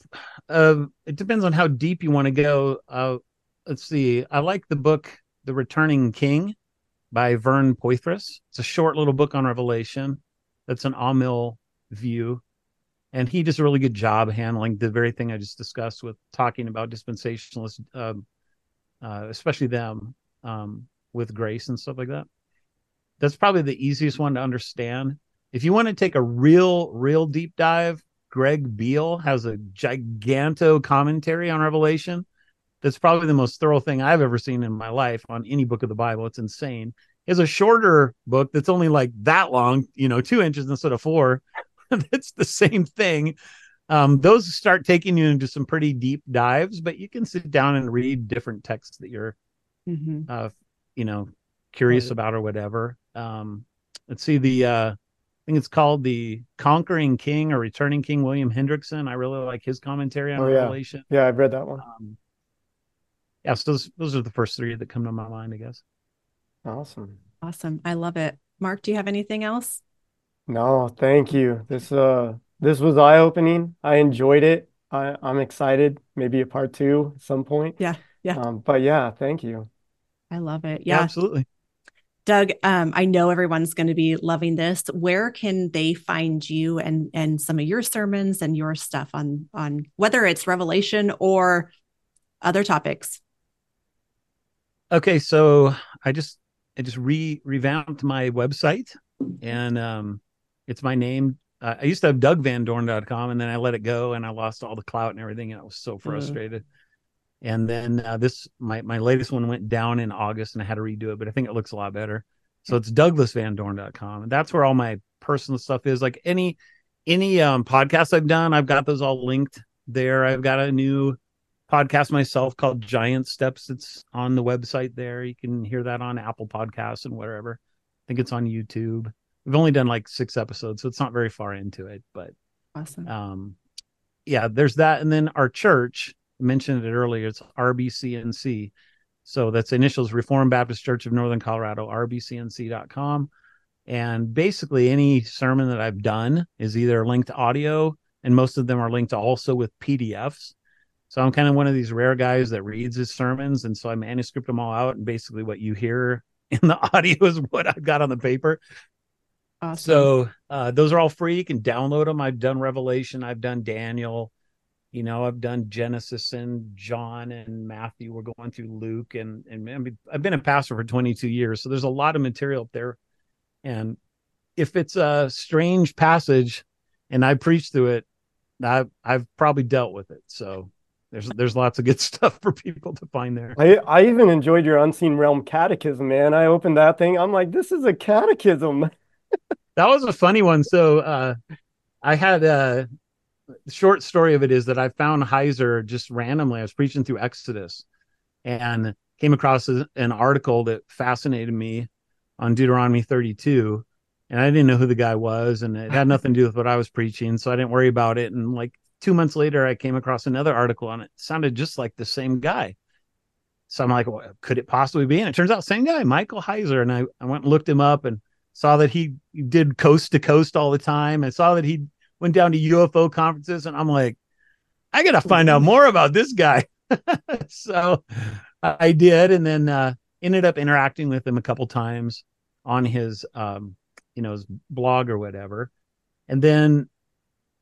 uh, it depends on how deep you want to go. Uh, let's see. I like the book "The Returning King" by Vern Poythress. It's a short little book on Revelation. That's an Amil view, and he does a really good job handling the very thing I just discussed with talking about dispensationalists, um, uh, especially them um, with grace and stuff like that. That's probably the easiest one to understand. If you want to take a real, real deep dive, Greg Beale has a giganto commentary on Revelation. That's probably the most thorough thing I've ever seen in my life on any book of the Bible. It's insane. Is a shorter book that's only like that long, you know, two inches instead of four. it's the same thing. Um, those start taking you into some pretty deep dives, but you can sit down and read different texts that you're, mm-hmm. uh, you know, curious right. about or whatever. Um, let's see the uh, I think it's called the Conquering King or Returning King William Hendriksen. I really like his commentary on oh, yeah. Revelation. Yeah, I've read that one. Um, yeah, so those those are the first three that come to my mind, I guess. Awesome. Awesome. I love it. Mark, do you have anything else? No, thank you. This uh this was eye opening. I enjoyed it. I, I'm excited. Maybe a part two at some point. Yeah. Yeah. Um, but yeah, thank you. I love it. Yeah. yeah absolutely. Doug, um, I know everyone's going to be loving this. Where can they find you and and some of your sermons and your stuff on on whether it's Revelation or other topics? Okay, so I just I just re revamped my website, and um, it's my name. Uh, I used to have DougVanDorn.com, and then I let it go, and I lost all the clout and everything, and I was so mm. frustrated. Mm and then uh, this my my latest one went down in August and I had to redo it, but I think it looks a lot better. So it's douglasvandorn.com. And that's where all my personal stuff is. Like any any um podcasts I've done, I've got those all linked there. I've got a new podcast myself called Giant Steps. It's on the website there. You can hear that on Apple Podcasts and wherever. I think it's on YouTube. We've only done like six episodes, so it's not very far into it, but awesome. Um, yeah, there's that, and then our church I mentioned it earlier. It's RBCNC, so that's initials Reformed Baptist Church of Northern Colorado, RBCNC.com. And basically, any sermon that I've done is either linked to audio, and most of them are linked also with PDFs. So I'm kind of one of these rare guys that reads his sermons, and so I manuscript them all out. And basically, what you hear in the audio is what I've got on the paper. Awesome. So uh, those are all free. You can download them. I've done Revelation. I've done Daniel. You know, I've done Genesis and John and Matthew. We're going through Luke, and and I mean, I've been a pastor for 22 years, so there's a lot of material up there. And if it's a strange passage, and I preach through it, I've I've probably dealt with it. So there's there's lots of good stuff for people to find there. I, I even enjoyed your unseen realm catechism, man. I opened that thing. I'm like, this is a catechism. that was a funny one. So uh, I had a short story of it is that I found Heiser just randomly. I was preaching through Exodus and came across an article that fascinated me on Deuteronomy 32. And I didn't know who the guy was, and it had nothing to do with what I was preaching. So I didn't worry about it. And like two months later, I came across another article on it. it sounded just like the same guy. So I'm like, well, could it possibly be? And it turns out same guy, Michael Heiser. And I, I went and looked him up and saw that he did coast to coast all the time. I saw that he went down to UFO conferences, and I'm like, I gotta find out more about this guy. so I did, and then uh, ended up interacting with him a couple times on his, um, you know, his blog or whatever. And then,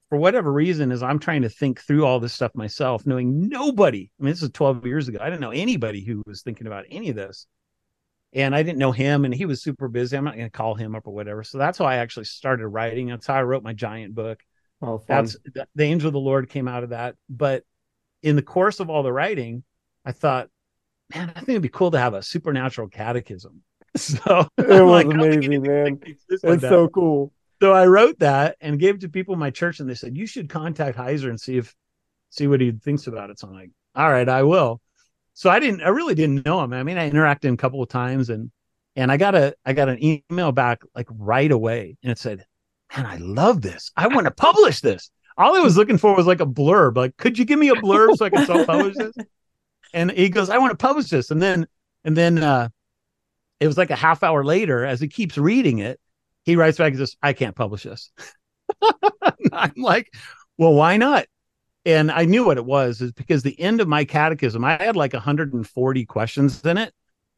for whatever reason, as I'm trying to think through all this stuff myself, knowing nobody. I mean, this is 12 years ago. I didn't know anybody who was thinking about any of this and I didn't know him, and he was super busy. I'm not going to call him up or whatever. So that's how I actually started writing. That's how I wrote my giant book. Oh, that's the angel of the Lord came out of that. But in the course of all the writing, I thought, man, I think it'd be cool to have a supernatural catechism. So it was like, amazing, man. It's so cool. So I wrote that and gave to people in my church, and they said you should contact Heiser and see if see what he thinks about it. So I'm like, all right, I will so I didn't, I really didn't know him. I mean, I interacted a couple of times and, and I got a, I got an email back like right away and it said, man, I love this. I want to publish this. All I was looking for was like a blurb. Like, could you give me a blurb so I can self-publish this? And he goes, I want to publish this. And then, and then, uh, it was like a half hour later, as he keeps reading it, he writes back and says, I can't publish this. I'm like, well, why not? and I knew what it was is because the end of my catechism, I had like 140 questions in it,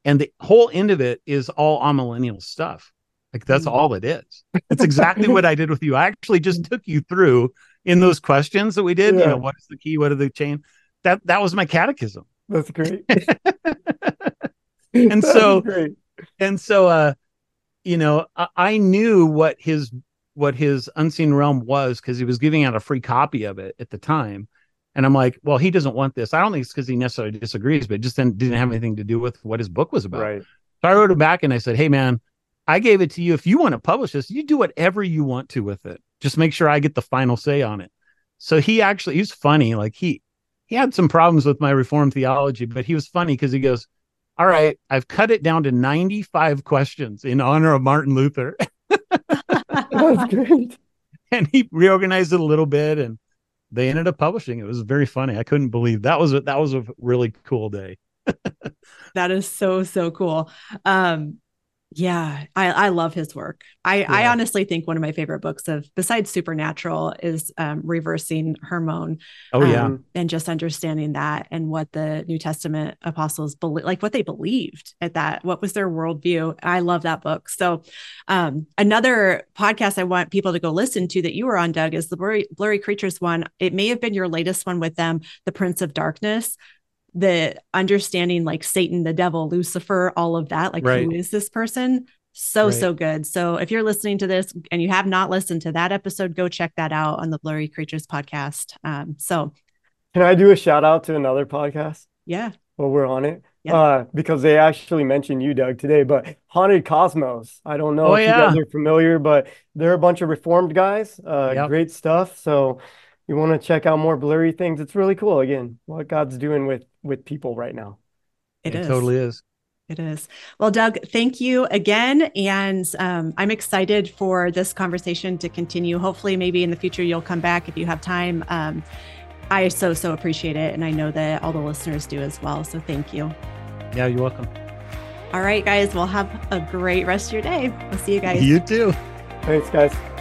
and the whole end of it is all amillennial stuff. Like that's mm. all it is. It's exactly what I did with you. I actually just took you through in those questions that we did. Yeah. You know, what is the key? What are the chain? That that was my catechism. That's great. and so, great. and so, uh, you know, I, I knew what his what his unseen realm was because he was giving out a free copy of it at the time. And I'm like, well, he doesn't want this. I don't think it's because he necessarily disagrees, but it just didn't, didn't have anything to do with what his book was about. Right. So I wrote him back and I said, hey, man, I gave it to you. If you want to publish this, you do whatever you want to with it. Just make sure I get the final say on it. So he actually, he's funny. Like he, he had some problems with my reform theology, but he was funny because he goes, all right, I've cut it down to 95 questions in honor of Martin Luther. That's great. And he reorganized it a little bit and they ended up publishing. It was very funny. I couldn't believe that was a, that was a really cool day. that is so so cool. Um yeah, I, I love his work. I, yeah. I honestly think one of my favorite books of besides Supernatural is um, Reversing Hermon. Oh yeah, um, and just understanding that and what the New Testament apostles believe, like what they believed at that. What was their worldview? I love that book. So, um, another podcast I want people to go listen to that you were on, Doug, is the Blurry, Blurry Creatures one. It may have been your latest one with them, The Prince of Darkness the understanding like Satan, the devil, Lucifer, all of that. Like, right. who is this person? So, right. so good. So, if you're listening to this and you have not listened to that episode, go check that out on the Blurry Creatures podcast. Um, so, can I do a shout out to another podcast? Yeah. While we're on it, yeah. uh, because they actually mentioned you, Doug, today. But Haunted Cosmos, I don't know oh, if yeah. you guys are familiar, but they're a bunch of reformed guys. Uh, yep. Great stuff. So you want to check out more blurry things? It's really cool. Again, what God's doing with with people right now. It, it is. totally is. It is. Well, Doug, thank you again. And um, I'm excited for this conversation to continue. Hopefully, maybe in the future, you'll come back if you have time. Um, I so, so appreciate it. And I know that all the listeners do as well. So thank you. Yeah, you're welcome. All right, guys. Well, have a great rest of your day. We'll see you guys. You too. Thanks, guys.